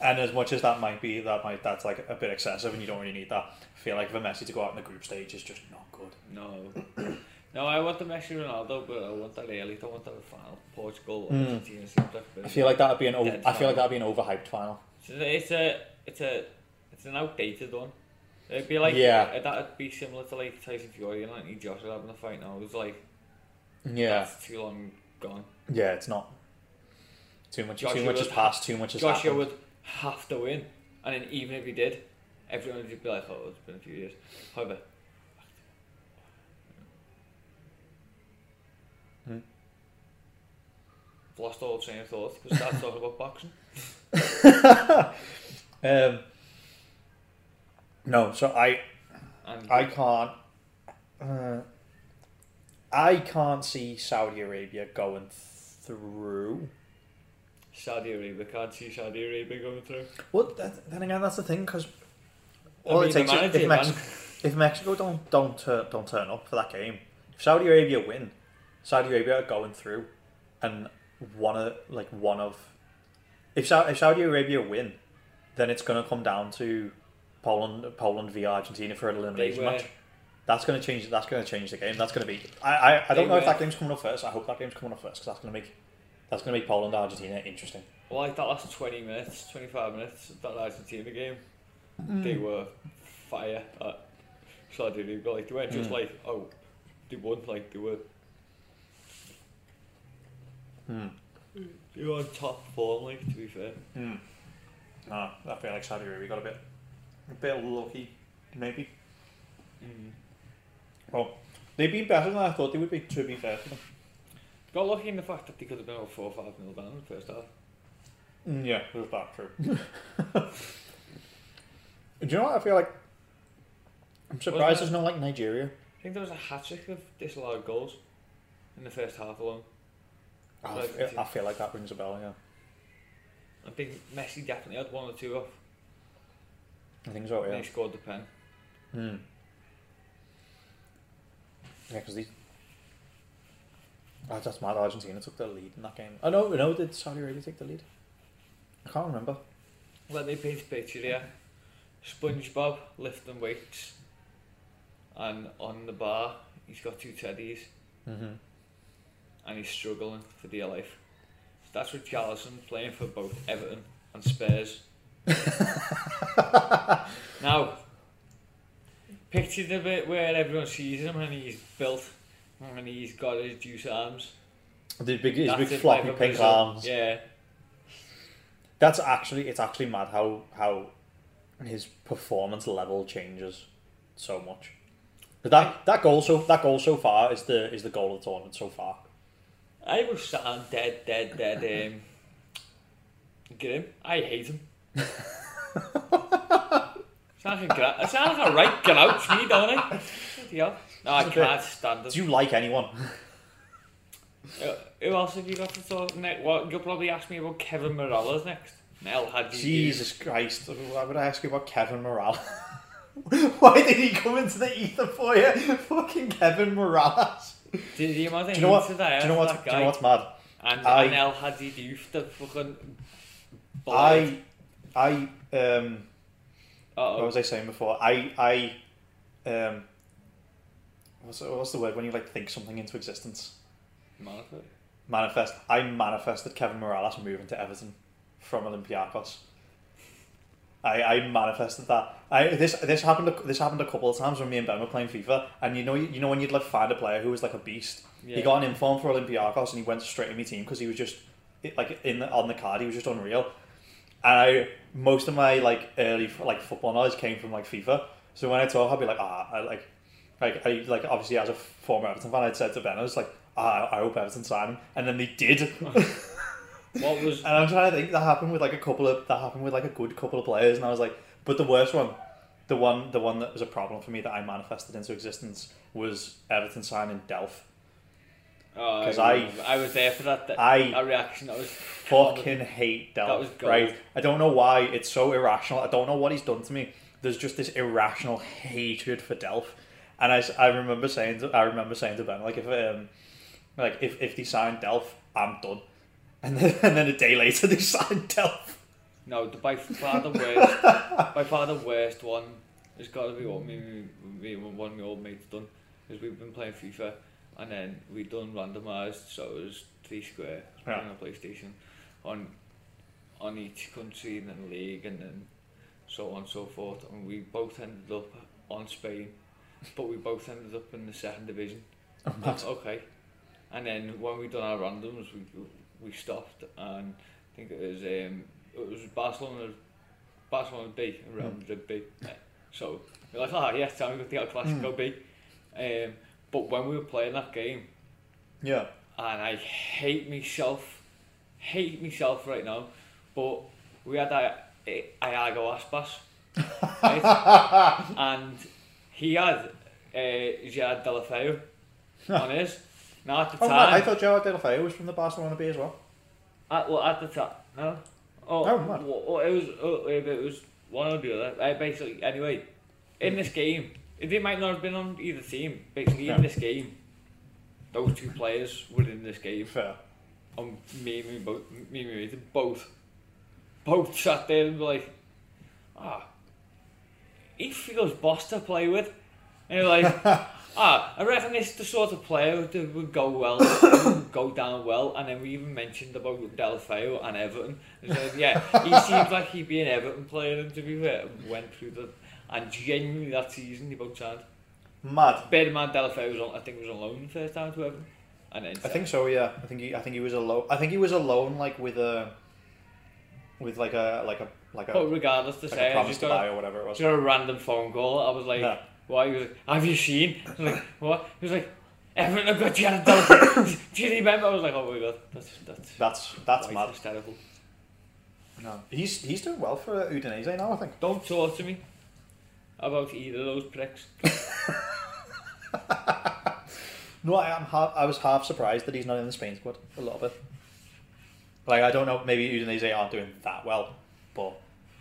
and as much as that might be that might that's like a bit excessive and you don't really need that. I feel like for Messi to go out in the group stage is just not good. No. no, I want the Messi Ronaldo, but I want that early. Don't want that final. Portugal, Mm. Argentina like I feel like that'd be an over, I feel like that'd be an overhyped final. It's a, it's a, it's an outdated one. It'd be like, Yeah. that'd be similar to like Tyson Fury and Anthony Joshua having a fight now. It was like, yeah. Too long gone. Yeah, it's not. Too much. Joshua too much has passed. Too much has Joshua happened. would have to win, and then even if he did, everyone would be like, "Oh, it's been a few years." However. I've lost all train of thought because that's all about boxing. um, no, so I, I'm I can't. Uh, I can't see Saudi Arabia going through. Saudi Arabia can't see Saudi Arabia going through. Well, that, then again, that's the thing because I mean, it takes is if. Mex- if Mexico don't don't turn don't turn up for that game, if Saudi Arabia win, Saudi Arabia are going through, and one of like one of if, Sa- if Saudi Arabia win, then it's going to come down to Poland Poland via Argentina for an elimination match. That's going to change. That's going to change the game. That's going to be. I I, I don't know if that game's coming up first. I hope that game's coming up first because that's going to make that's going to make Poland Argentina interesting. Well, like that last 20 minutes, 25 minutes, of that Argentina game, Mm. they were fire at Saudi Arabia. Like, they weren't just Mm. like, oh, they won, like, they were, Hmm. they were on top form, like, to be fair. Hmm. No, I feel like Saudi Arabia got a bit, a bit lucky, maybe. Well, they've been better than I thought they would be. To be fair to them. Got lucky in the fact that they could have been over 4 or 5 nil down in the first half. Mm, yeah, there's that true. Do you know what I feel like? I'm surprised there's no like Nigeria. I think there was a hat trick of disallowed goals in the first half alone. I Like, feel, I feel like that rings a bell. Yeah, I think Messi definitely had one or two off. I think so. and Yeah. he scored the pen. Hmm. Yeah, because these. Oh, that's mad. Argentina took the lead in that game. I know. No, did Saudi Arabia take the lead? I can't remember. Let me paint a picture here. SpongeBob lifting weights, and on the bar he's got two teddies, Mm-hmm. and he's struggling for dear life. That's with Richarlison playing for both Everton and Spurs. now, picture the bit where everyone sees him and he's built and he's got his juice arms. The big, his That's big it, floppy like a pink arms. Yeah, That's actually it's actually mad how how his performance level changes so much. But that that goal so that goal so far is the is the goal of the tournament so far. I was sound dead, dead, dead. Um, get him. I hate him. sounds like a gra- it sounds like a right grouch me, don't I? Yeah. No, I It's can't stand it. Do you like anyone? Uh, who else have you got to talk next? What you'll probably ask me about Kevin Mirallas next. Mel had. Jesus Christ! Why would I ask you about Kevin Mirallas? Why did he come into the ether for you? Fucking Kevin Mirallas. Do you imagine Do you know what? Do you know what's do you know what's mad? and, I- and El Hadji Diouf, the fucking. I I um what Uh was I saying before? I I um what's what's the word when you like think something into existence? oh. Manifest. I manifested Kevin Mirallas moving to Everton from Olympiacos. I, I manifested that. I this this happened a, this happened a couple of times when me and Ben were playing FIFA, and you know you know when you'd like find a player who was like a beast. Yeah. He got an inform for Olympiacos and he went straight in my team because he was just it- like in the, on the card he was just unreal. And I most of my like early like football knowledge came from like FIFA. So when I talk, I'd be like ah I like like I like obviously as a former Everton fan, I'd said to Ben I was like ah I hope Everton sign him, and then they did. What was. And I'm trying to think that happened with like a couple of that happened with like a good couple of players, and I was like, but the worst one, the one the one that was a problem for me that I manifested into existence was Everton signing Delph. Oh, 'Cause I, I- I was there for that. That, I that reaction. That was fucking hate That was Delph. Right? I don't know why it's so irrational. I don't know what he's done to me. There's just this irrational hatred for Delph, and I, I remember saying to, I remember saying to Ben like if um like if if they sign Delph, I'm done. And then and then a day later they signed Delph. No, the by far the worst, by far the worst one It's got to be what me, me and one of my old mates done. Because we've been playing FIFA, and then we done randomised, so it was three square Yeah. on a PlayStation, on on each country and then league and then so on and so forth. And we both ended up on Spain, but we both ended up in the second division. Oh, mad. okay. And then when we done our randoms, we we stopped, and I think it was um, it was Barcelona, Barcelona B and Real Hmm. Madrid B. So we're like, oh yeah, time we got the El Clasico B. Um, but when we were playing that game, Yeah. and I hate myself hate myself right now, but we had that Iago Aspas, right? and he had uh, Gerard Deulofeu on his. Now at the Oh, time, man, I thought Joao Deulofeu was from the Barcelona B as well. At, well, at the time, no. Oh, Oh, mad. well, it was. Oh, it was one or the other. Uh, basically, anyway, in this game, it might not have been on either team. Basically, in this game, those two players were in this game. Fair. And me and me both, me and me both, both sat there and were like, ah, he feels boss to play with. And you're like, ah, I reckon this is the sort of player that would go well, would go down well. And then we even mentioned about Deulofeu and Everton. And so, yeah, he seems like he'd be an Everton player. And to be fair, went through the, and genuinely that season he both signed. Mad. Bear in mind, Deulofeu was on, I think was on loan the first time to Everton. And then I think so. Yeah. I think he. I think he was alone. I think he was alone, like with a, with like a like a like a, But regardless to like say, a promise to buy or whatever it was. Just a random phone call. I was like, Yeah. "Why?" He was like, "Have you seen?" I was like, "What?" He was like, "Everyone have got Gerard Deulofeu." Do you remember? I was like, "Oh my god, that's that's That's that's mad. hysterical." No. He's he's doing well for Udinese now. I think. Don't talk to me about either of those pricks. No, I am half. I was half surprised that he's not in the Spain squad a little bit. Like I don't know, maybe Udinese aren't doing that well, but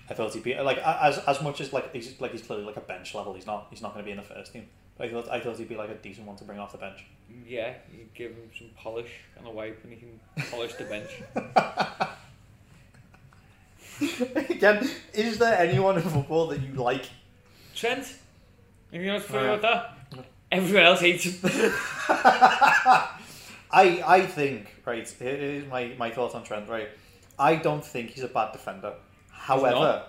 I thought he'd be like as as much as like he's like he's clearly like a bench level. He's not. He's not going to be in the first team. But I thought I thought he'd be like a decent one to bring off the bench. Yeah, you give him some polish and a wipe, and he can polish the bench. Again, is there anyone in football that you like? Trent, know what's funny Oh, about that? Everyone else hates him. I I think right. Here is my my thoughts on Trent. Right, I don't think he's a bad defender. However,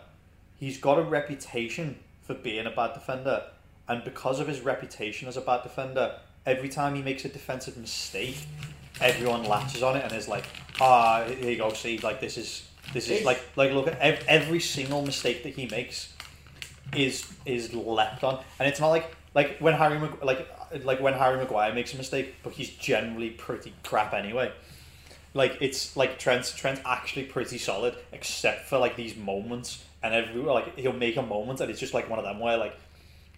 he's got a reputation for being a bad defender, and because of his reputation as a bad defender, every time he makes a defensive mistake, everyone latches on it and is like, "Ah, here you go. See, like this is this is like like look at ev- every single mistake that he makes is is leapt on, and it's not like like when Harry Mag- like like when Harry Maguire makes a mistake, but he's generally pretty crap anyway. Like it's like Trent's Trent's actually pretty solid, except for like these moments, and every like he'll make a moment, and it's just like one of them where like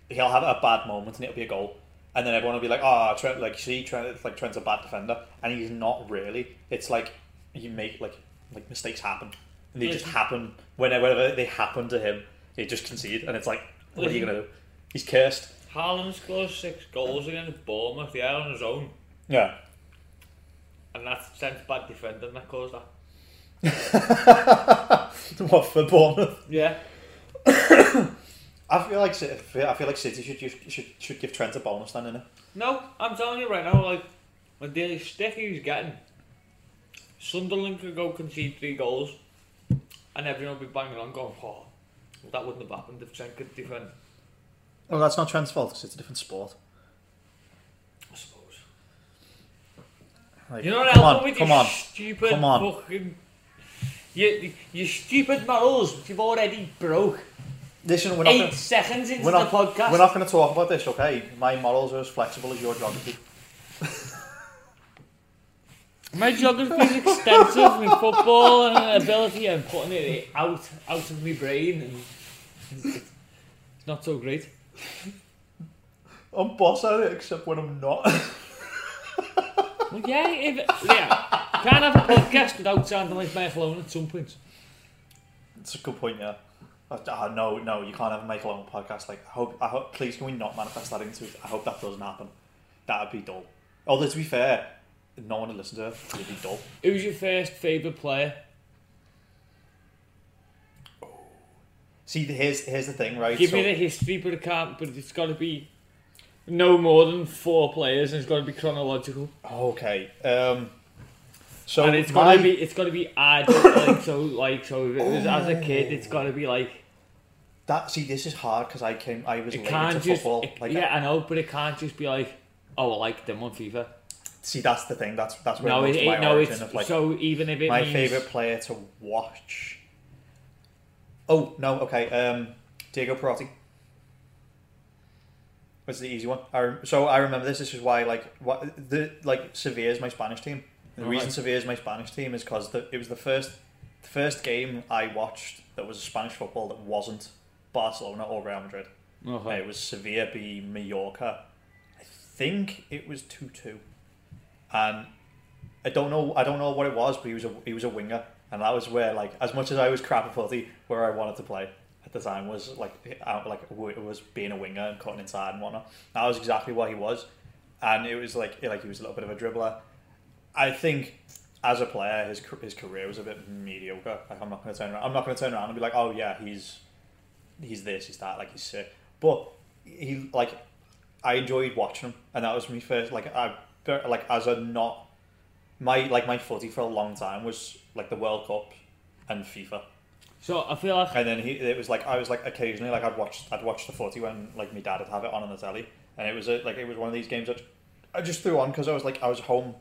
he'll have a bad moment and it'll be a goal, and then everyone will be like, "Oh, Trent, like see, Trent, like Trent's a bad defender," and he's not really. It's like you make like like mistakes happen, and they just happen whenever they happen to him. They just conceded, and it's like, what are you gonna do? He's cursed. Haaland scored six goals against Bournemouth, yeah, on his own. Yeah. And that's Trent's bad defender that caused that. what for Bournemouth? Yeah. I feel like City, I feel like City should just, should should give Trent a bonus then, innit? No, I'm telling you right now, like, the daily stick he's getting, Sunderland could go concede three goals, and everyone would be banging on going, oh, well, that wouldn't have happened if Trent could defend. Well, that's not Trent's fault because it's a different sport. I suppose. Like, You know what come on, with come you on. stupid Come on. fucking... You, you stupid morals, which you've already broke Listen, we're not eight gonna, seconds into we're the not podcast. we're not going to talk about this, okay? My morals are as flexible as your geography. My geography is extensive with football and ability and putting it out out of my brain and it's, not so great. I'm boss at it, except when I'm not. Well, yeah, if, yeah, can't have a podcast without sounding like Michael Owen at some point. It's a good point, yeah. Uh, no, no, you can't have a Michael Owen podcast. Like, I hope, I hope, please, can we not manifest that into it? I hope that doesn't happen. That'd be dull. Although, to be fair, no one to listen to it. It'd be dull. Who's your first favourite player? See, here's here's the thing, right? Give So- me the history, but it can't. But it's got to be no more than four players, and it's got to be chronological. Okay. Um, so and it's my, got to be it's got to be added like so like so. If it was as a kid, it's got to be like that. See, this is hard because I came. I was late just football. it- like, yeah, I know, but it can't just be like oh, I like them on FIFA. See, that's the thing. That's that's where No, it, my no, origin of like so even if it my means, favorite player to watch. Oh no! Okay. Um, Diego Perotti. What's the easy one? I so I remember this. This is why like what the like Sevilla is my Spanish team, The Right. reason Sevilla is my Spanish team is because it was the first the first game I watched that was Spanish football that wasn't Barcelona or Real Madrid. Okay. It was Sevilla v Mallorca. I think it was two two, and I don't know. I don't know what it was, but he was a he was a winger, and that was where like as much as I was crap at footy, where I wanted to play at the time was like out like was being a winger and cutting inside and whatnot. That was exactly what he was, and it was like like he was a little bit of a dribbler. I think as a player, his his career was a bit mediocre. Like I'm not going to turn around. I'm not going to turn around and be like, oh yeah, he's he's this, he's that, like he's sick. But he like I enjoyed watching him, and that was me first like I like as a not my like my footy for a long time was like the World Cup and FIFA, So I feel like and then he it was like I was like occasionally like I'd watch I'd watch the footy when like my dad would have it on on the telly, and it was a, like it was one of these games that I just threw on because I was like I was home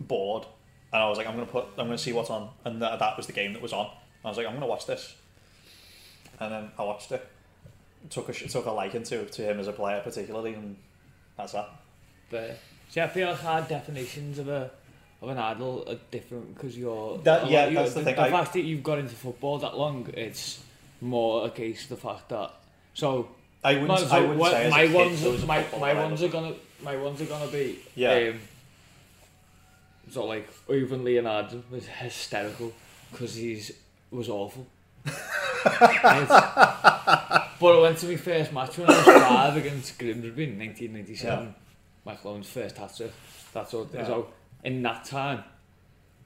bored, and I was like I'm gonna put I'm gonna see what's on, and that that was the game that was on. I was like I'm gonna watch this, and then I watched it. Took a took a liking to to him as a player particularly, and that's that. the see, I feel like our definitions of a of an idol are different because you're That- yeah, that's the thing, The I- fact that you've got into football that long, it's more a case of the fact that so I wouldn't, I wouldn't what- say my ones, there my, my ones are gonna, my ones are gonna be, Yeah. Um, so like even Leonardo was hysterical because he's was awful. But I went to my first match when I was five against Grimsby in 1997. Michael Owen's first hat trick. That's all. Yeah. So in that time,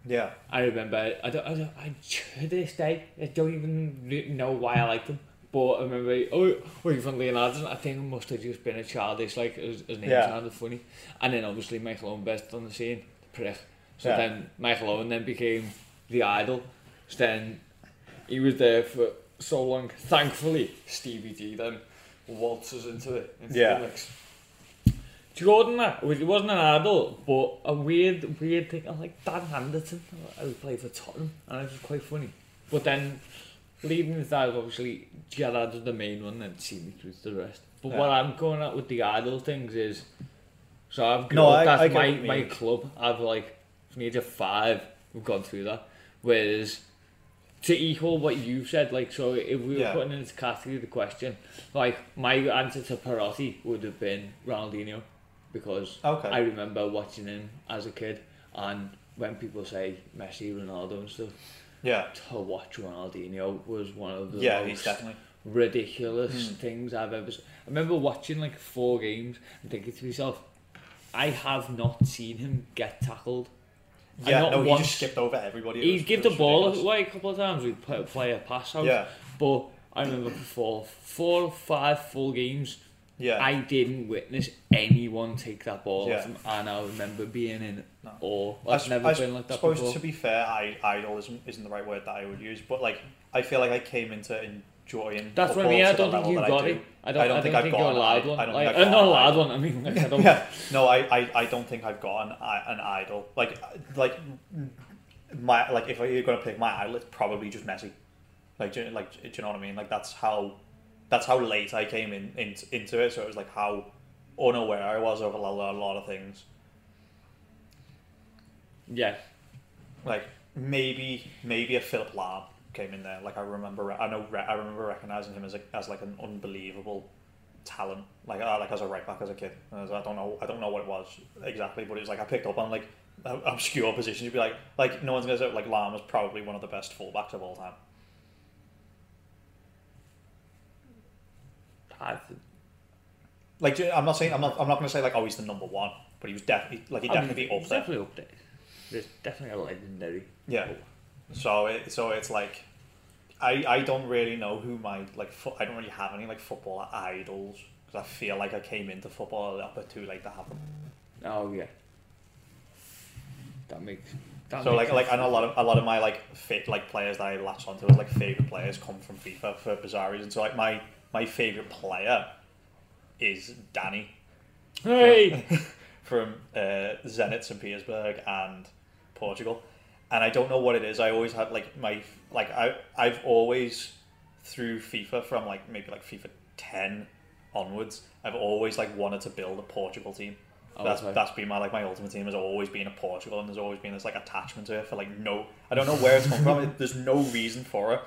Yeah, I remember. I don't. I, don't, I to this day, I don't even know why I liked him. But I remember, oh, you're from Leonardo. I think it must have just been a childish, like his, his name Yeah. sounded funny. And then obviously Michael Owen burst on the scene, the prick. So Yeah. then Michael Owen then became the idol. So then he was there for so long. Thankfully, Stevie G then waltzes into it. Into Yeah. The mix. Jordan, uh, that it wasn't an idol, but a weird, weird thing. I was like Dan Anderton, who played for Tottenham, and it was quite funny. But then, leading into that, obviously, Gerrard was the main one, and see me through to the rest. But what I'm going at with the idol things is, so I've No, got I- that's I my my club. I've like from the age of five, we've gone through that. Whereas to equal what you said, like so, if we were Yeah. putting into category the question, like my answer to Perotti would have been Ronaldinho, because Okay. I remember watching him as a kid, and when people say Messi, Ronaldo, and stuff, yeah, to watch Ronaldinho was one of the yeah. most definitely. ridiculous Hmm. things I've ever. Seen. I remember watching like four games and thinking to myself, I have not seen him get tackled. Yeah, not no, he just skipped over everybody. It He'd give the ball ridiculous. away a couple of times. We'd play, play a pass out. Yeah, But I remember before four or five full games, yeah. I didn't witness anyone take that ball Yeah. and I remember being in No. awe. I I've s- never I been like that suppose before. to be fair, I, idol isn't, isn't the right word that I would use, but like I feel like I came into enjoying. That's what I mean. I don't think you got I it. I don't. I don't, think, I've you're got a an loud i- one. I don't like, think I've not a loud one. I mean, like, I don't. yeah, no, I, I, I don't think I've got an, an idol. Like like my like if you're gonna pick my idol, it's probably just Messi. Like do like do you know what I mean? Like that's how that's how late I came in, in into it. So it was like how unaware I was of a lot, a lot of things. Yeah. Like maybe maybe a Philipp Lahm came in there. Like I remember, I know, I remember recognizing him as a, as like an unbelievable talent. Like uh, like as a right back as a kid. I don't know, I don't know what it was exactly, but it was like I picked up on like obscure positions. You'd be like, like no one's gonna say like Lahm was probably one of the best fullbacks of all time. I, Like I'm not saying I'm not I'm not gonna say like oh he's the number one, but he was definitely like he I definitely it's up there. Definitely up there. There's definitely a legendary. Yeah. So it so it's like I I don't really know who my like fo- I don't really have any like football idols because I feel like I came into football a little bit too late to have them. Oh yeah. That makes. That so makes like like and a lot of a lot of my like fit like players that I latch onto as like favorite players come from FIFA for bizarre reasons. So like my my favorite player is Danny Hey. from uh, Zenit St Petersburg and Portugal, and I don't know what it is. I always had like my like I I've always through FIFA from like maybe like FIFA ten onwards. I've always like wanted to build a Portugal team. Oh, that's okay. that's been my like my ultimate team has always been a Portugal, and there's always been this like attachment to it for like no, I don't know where it's come from. There's no reason for it,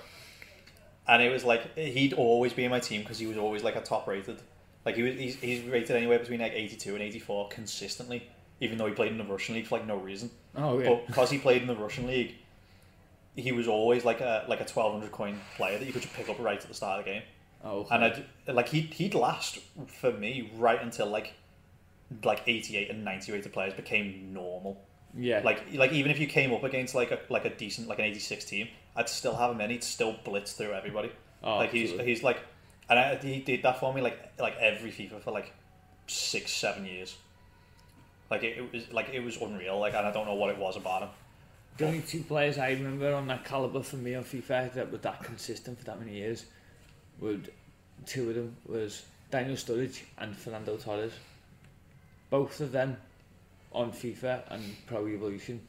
and it was like he'd always be in my team because he was always like a top rated. Like he was, he's, he's rated anywhere between like 82 and 84 consistently, even though he played in the Russian league for like no reason. Oh yeah. But because he played in the Russian league, he was always like a like a 1200 coin player that you could just pick up right at the start of the game. oh, And I'd, like he'd he'd last for me right until like like 88 and 90 rated players became normal. yeah. Like like even if you came up against like a like a decent like an 86 team, I'd still have him in. He'd still blitz through everybody. oh, like he's absolutely. he's like, and I, he did that for me like like every FIFA for like six seven years. Like it, it was like it was unreal. Like and I don't know what it was about him. The only two players I remember on that caliber for me on FIFA that were that consistent for that many years would two of them was Daniel Sturridge and Fernando Torres. Both of them on FIFA and Pro Evolution.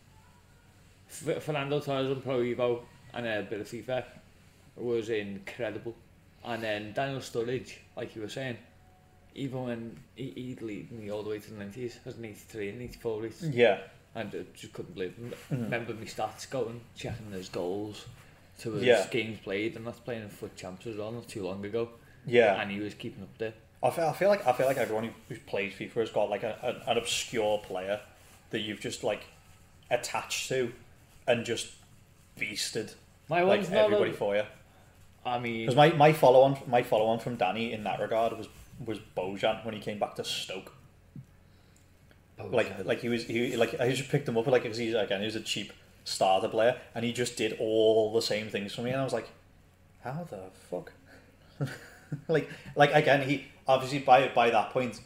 F- Fernando Torres on Pro Evo and a bit of FIFA was incredible. And then Daniel Sturridge, like you were saying, even when he, he'd lead me all the way to the 90s, as an 83 and 84 race. Yeah. And I just couldn't believe it. Mhm. Remember my stats going, checking his goals to his Yeah. games played, and that's playing in FUT champs as well, not too long ago. Yeah. And he was keeping up there. I feel, I feel like I feel like everyone who- who's played FIFA has got like a, a, an obscure player that you've just like attached to and just beasted My like one's not. everybody A, for you. I mean, Because my, my follow on my follow on from Danny in that regard was was Bojan when he came back to Stoke. Like like he was he like I just picked him up like because he's again he was a cheap starter player and he just did all the same things for me and I was like, how the fuck? like like again he obviously by by that point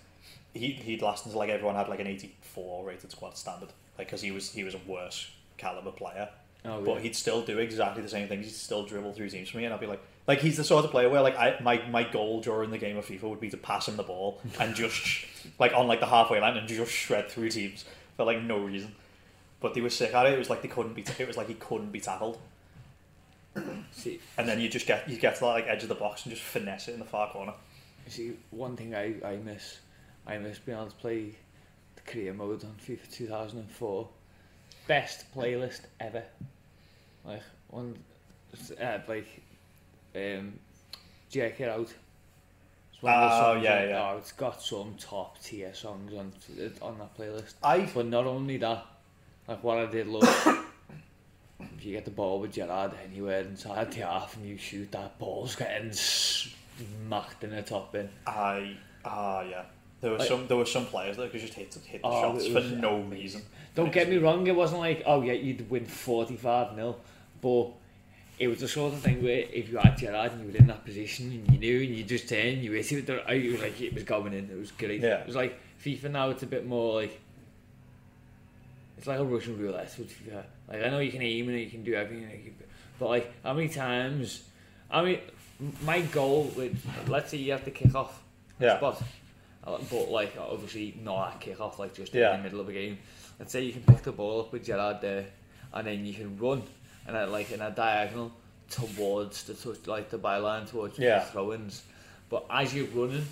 he he'd last until like everyone had like an eighty four rated squad standard like because he was he was a worse caliber player oh, but yeah. he'd still do exactly the same things. He'd still dribble through teams for me, and I'd be like, like he's the sort of player where like I my my goal during the game of FIFA would be to pass him the ball and just like on like the halfway line and just shred through teams for like no reason. But they were sick at it. It was like they couldn't be. It was like he couldn't be tackled, see, and then you just get you get to that like edge of the box and just finesse it in the far corner. You see, one thing I, I miss, I miss being able to play the career mode on FIFA 2004. Best playlist ever. Like, one, uh, like, um, Check It Out. It's one of the Oh, songs yeah, yeah. Oh, it's got some top tier songs on on that playlist. I But not only that, like what I did love, if you get the ball with Gerrard anywhere inside the half and you shoot that ball's getting smacked in the top bin. I ah yeah. There were Like- some there were some players that could just hit hit the Oh, shots it for was no reason. Don't get me wrong, it wasn't like, oh yeah, you'd win 45 0, but it was the sort of thing where if you had Gerrard and you were in that position and you knew and you just turned, you it, with the- it was like it was going in, it was great. Yeah. It was like FIFA now, it's a bit more like, it's like a Russian roulette with FIFA. Like, I know you can aim and you can do everything, but like, how many times, I mean, my goal with, let's say you have to kick off Yeah. spot. Uh, But like obviously not at kick off, like just Yeah. in the middle of a game. Let's say you can pick the ball up with Gerrard there, and then you can run, and then, like in a diagonal towards the touch, like the byline towards Yeah. the throw-ins. But as you're running,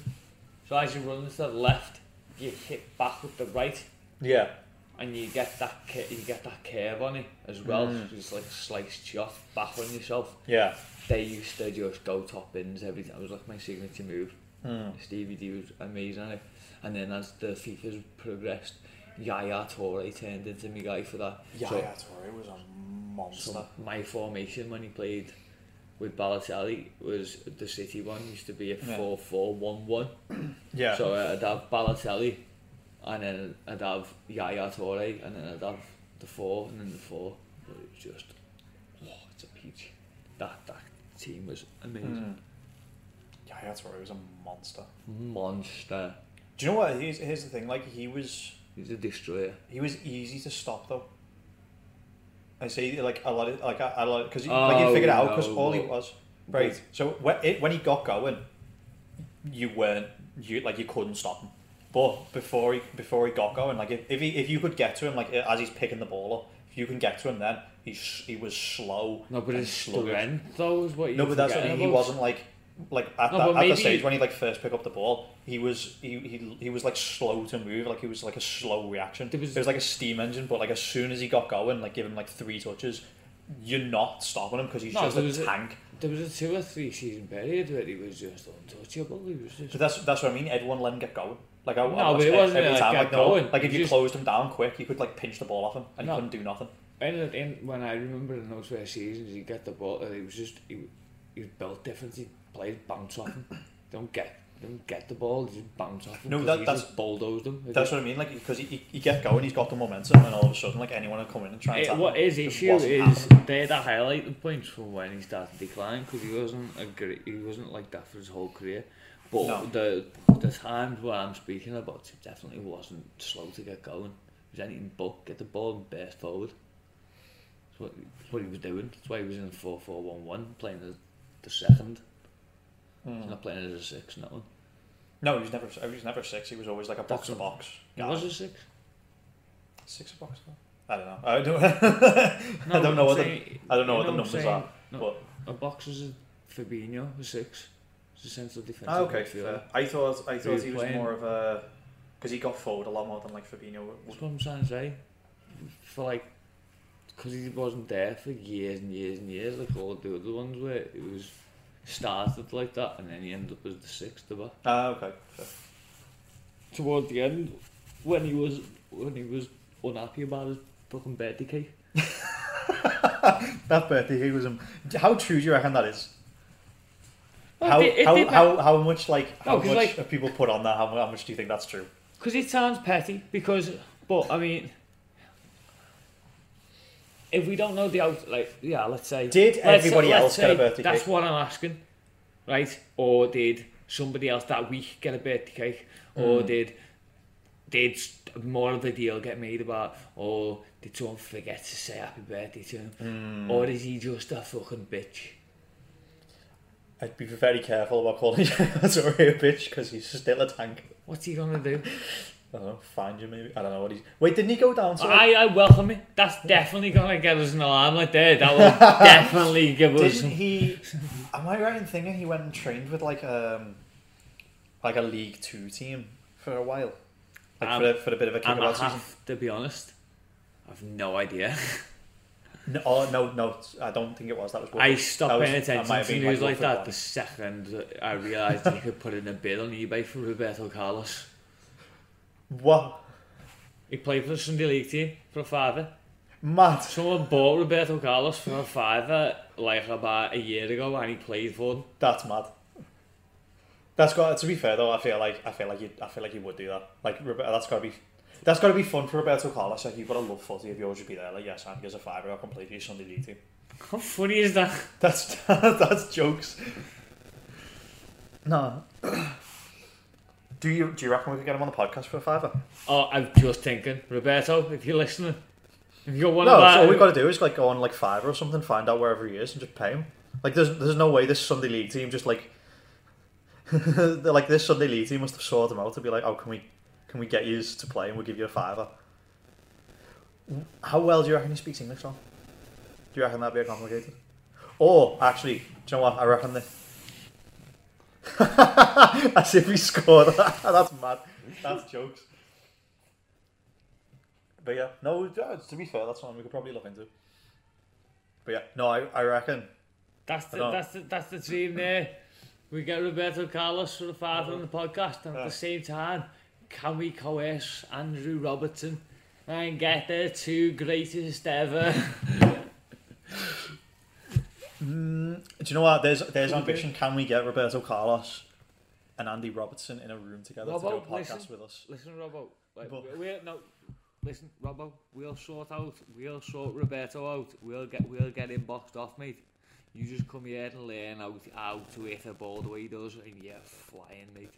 so as you're running to the left, you hit back with the right, Yeah. and you get that you get that curve on it as well. Mm. So it's like sliced shot back on yourself. Yeah. They used to just go top ins every time. It was like my signature move. Hmm. Stevie D was amazing at it. And then as the FIFA's progressed, Yaya Toure turned into me guy for that. Yeah, so, Toure was a monster. so my formation when he played with Balotelli was the City one used to be a Yeah. 4-4-1-1. yeah. So uh, I'd have Balotelli and then I'd have Yaya Toure and then I'd have the four and then the four. But it was just, oh, it's a peach. That, that team was amazing. Yeah, yeah, Toure was a monster. Monster. Do you know what? Here's, here's the thing. Like he was, He's a destroyer. he was easy to stop though. I say like a lot of like a, a lot because like Oh, you figured it out because no, all he was right. So when it, when he got going, you weren't you like you couldn't stop him. But before he before he got going, like if, if he if you could get to him like as he's picking the ball up, if you can get to him, then he's he was slow. No, but his sluggish. strength though is what you No, but that's what I mean. He wasn't like like at, No, that, at the stage when he like first picked up the ball, he was he, he he was like slow to move, like he was like a slow reaction. There was- it was like a steam engine, but like as soon as he got going, like give him like three touches, you're not stopping him because he's No, just a was a- tank. There was a two or three season period where he was just untouchable. He was just So that's that's what I mean. Everyone let him get going. Like I, I No, watched but it wasn't every like time. Like, no, going. like if you just- closed him down quick, you could like pinch the ball off him, and No. he couldn't do nothing. in, in, when I remember in those first seasons, he get the ball. uh, He was just he, he was built different. He played bounce off him. don't get don't get the ball. Just bounce off him. No, that- that's- just bulldozed him. That's what I mean. Like because he, he, he get going, he's got the momentum, and all of a sudden, like anyone would come in and try and Eh, tackle what his It issue is happening. they're the highlighting points from when he started declining because he wasn't a great, he wasn't like that for his whole career. But No. the the times where I'm speaking about, he definitely wasn't slow to get going. He was anything but get the ball and burst forward. That's what, that's what he was doing. That's why he was in 4 4 1 1, playing as the second. He's Mm. not playing as a six, no one. No, he was never. He was never six. He was always like a box to box. He guy. was a six. six a box. I don't know. I don't. No, I don't know what the I don't know you what the numbers saying? are, No, but a box is a Fabinho, a six. It's a central defensive ah, okay. midfielder. Fair. I thought I thought was he was playing? more of a because he got forward a lot more than like Fabinho. That's what I'm trying to say. For like, because he wasn't there for years and years and years, like all the other ones where it was started like that and then he ended up as the sixth of it. Ah, okay. Fair. Toward the end, when he was when he was unhappy about his fucking birthday cake. That birthday he was. Um, how true do you reckon that is? Well, how, it- it how, how how much like how No, 'cause, much like- have people put on that? How, how much do you think that's true? Because it sounds petty. Because, but I mean, if we don't know the out, like yeah, let's say. Did let's everybody say, else get a birthday that's cake? That's what I'm asking, right? Or did somebody else that week get a birthday cake? Or mm. did did more of the deal get made about? Or did someone forget to say happy birthday to him? Mm. Or is he just a fucking bitch? I'd be very careful about calling Sorry a bitch because he's still a tank. What's he gonna do? I don't know. Find you maybe. I don't know what he's. Wait, didn't he go down to? I, I welcome it. That's definitely gonna get us an alarm like there. That will definitely give us. Didn't he? Am I right in thinking he went and trained with like um, like a League Two team for a while, like Um, for, a, for a bit of a kickabout season? half, to be honest. I've no idea. No, oh, no, no, I don't think it was. That was. I stopped was- paying attention have to been, news like, like that Watford the second I realised he could put in a bid on eBay for Roberto Carlos. What? He played for the Sunday League team for a fiver. Mad. Someone bought Roberto Carlos for a fiver like about a year ago and he played for them. That's mad. That's got to be fair though. I feel like I feel like you I feel like you would do that. Like that's got to be that's got to be fun for Roberto Carlos. Like you've got to love footy if you always be there. Like yes, I think as a fiver, I'll completely Sunday league team. How funny is that? That's that's jokes. No. do you do you reckon we could get him on the podcast for a Fiverr? Oh, I'm just thinking, Roberto, if you're listening, if you're one No, of so our, all we've got to do is like go on like fiver or something, find out wherever he is, and just pay him. Like there's there's no way this Sunday league team just like they're like this Sunday league team must have sorted him out to be like, oh, can we can we get you to play and we'll give you a fiver. How well do you reckon he speaks English, Tom? Do you reckon that'd be complicated? Or actually, do you know what? I reckon that. As if he scored. That's mad. That's jokes. But yeah, no. Uh, to be fair, that's one we could probably look into. But yeah, no, I, I reckon. that's the, don't- that's the, that's the dream there. We get Roberto Carlos for the fiver on the podcast, and at Yeah. the ah. same time, can we coerce Andrew Robertson and get the two greatest ever? Mm, do you know what? There's there's Could we ambition. Can we get Roberto Carlos and Andy Robertson in a room together to do a podcast listen. with us? Listen, Robbo. Like, But- we'll, no, listen, Robbo. We'll sort out. We'll sort Roberto out. We'll get. We'll get him boxed off, mate. You just come here and learn how, how to hit a ball the way he does, and you're flying, mate.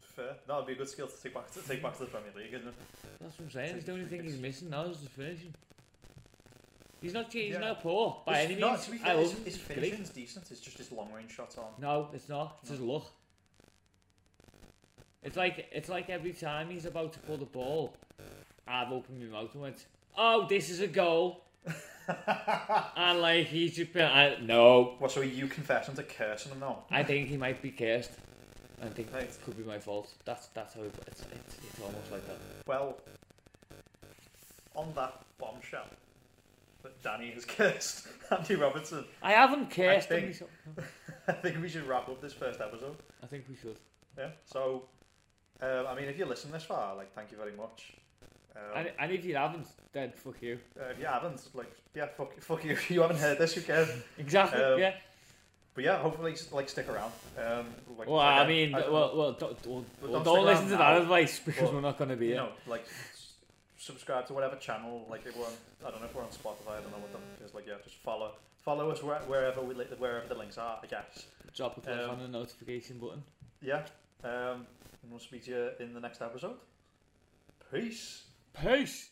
Fair. That would be a good skill to take back to take back to the Premier League, isn't it? That's what I'm saying. It's the only thing he's missing now is the finishing. He's not. He's Yeah. not poor by any no, means. to be I fair, love his, his finishing's decent. It's just his long range shots on. No, it's not. It's his luck. It's like it's like every time he's about to pull the ball, I've opened my mouth and went, "Oh, this is a goal." and like he's just been, I, no, What, so are you confessing to cursing him now? I think he might be cursed. I think Right. it could be my fault. That's that's how it, it's, it's it's almost like that. Well, on that bombshell that Danny has cursed Andy Robertson, I haven't cursed think- him. so- I think we should wrap up this first episode. I think we should. Yeah. So, um, I mean, if you listen this far, like, thank you very much. Um, And, and if you haven't, then fuck you. uh, if you haven't, like, yeah, fuck, fuck you. If you haven't heard this, who cares? Exactly. Um, yeah. But yeah, hopefully, like, stick around. Um, like, Well, like, I mean, don't well, well, don't, well, well, don't don't listen to now. that advice because Well, we're not going to be you here. know, like, s- subscribe to whatever channel. Like, if we're on, I don't know if we're on Spotify. I don't know what them. Just like, yeah, just follow, follow us where, wherever we, li- wherever the links are. I guess. Drop a click Um, on the notification button. Yeah. Um, and we'll speak to you in the next episode. Peace. Peace.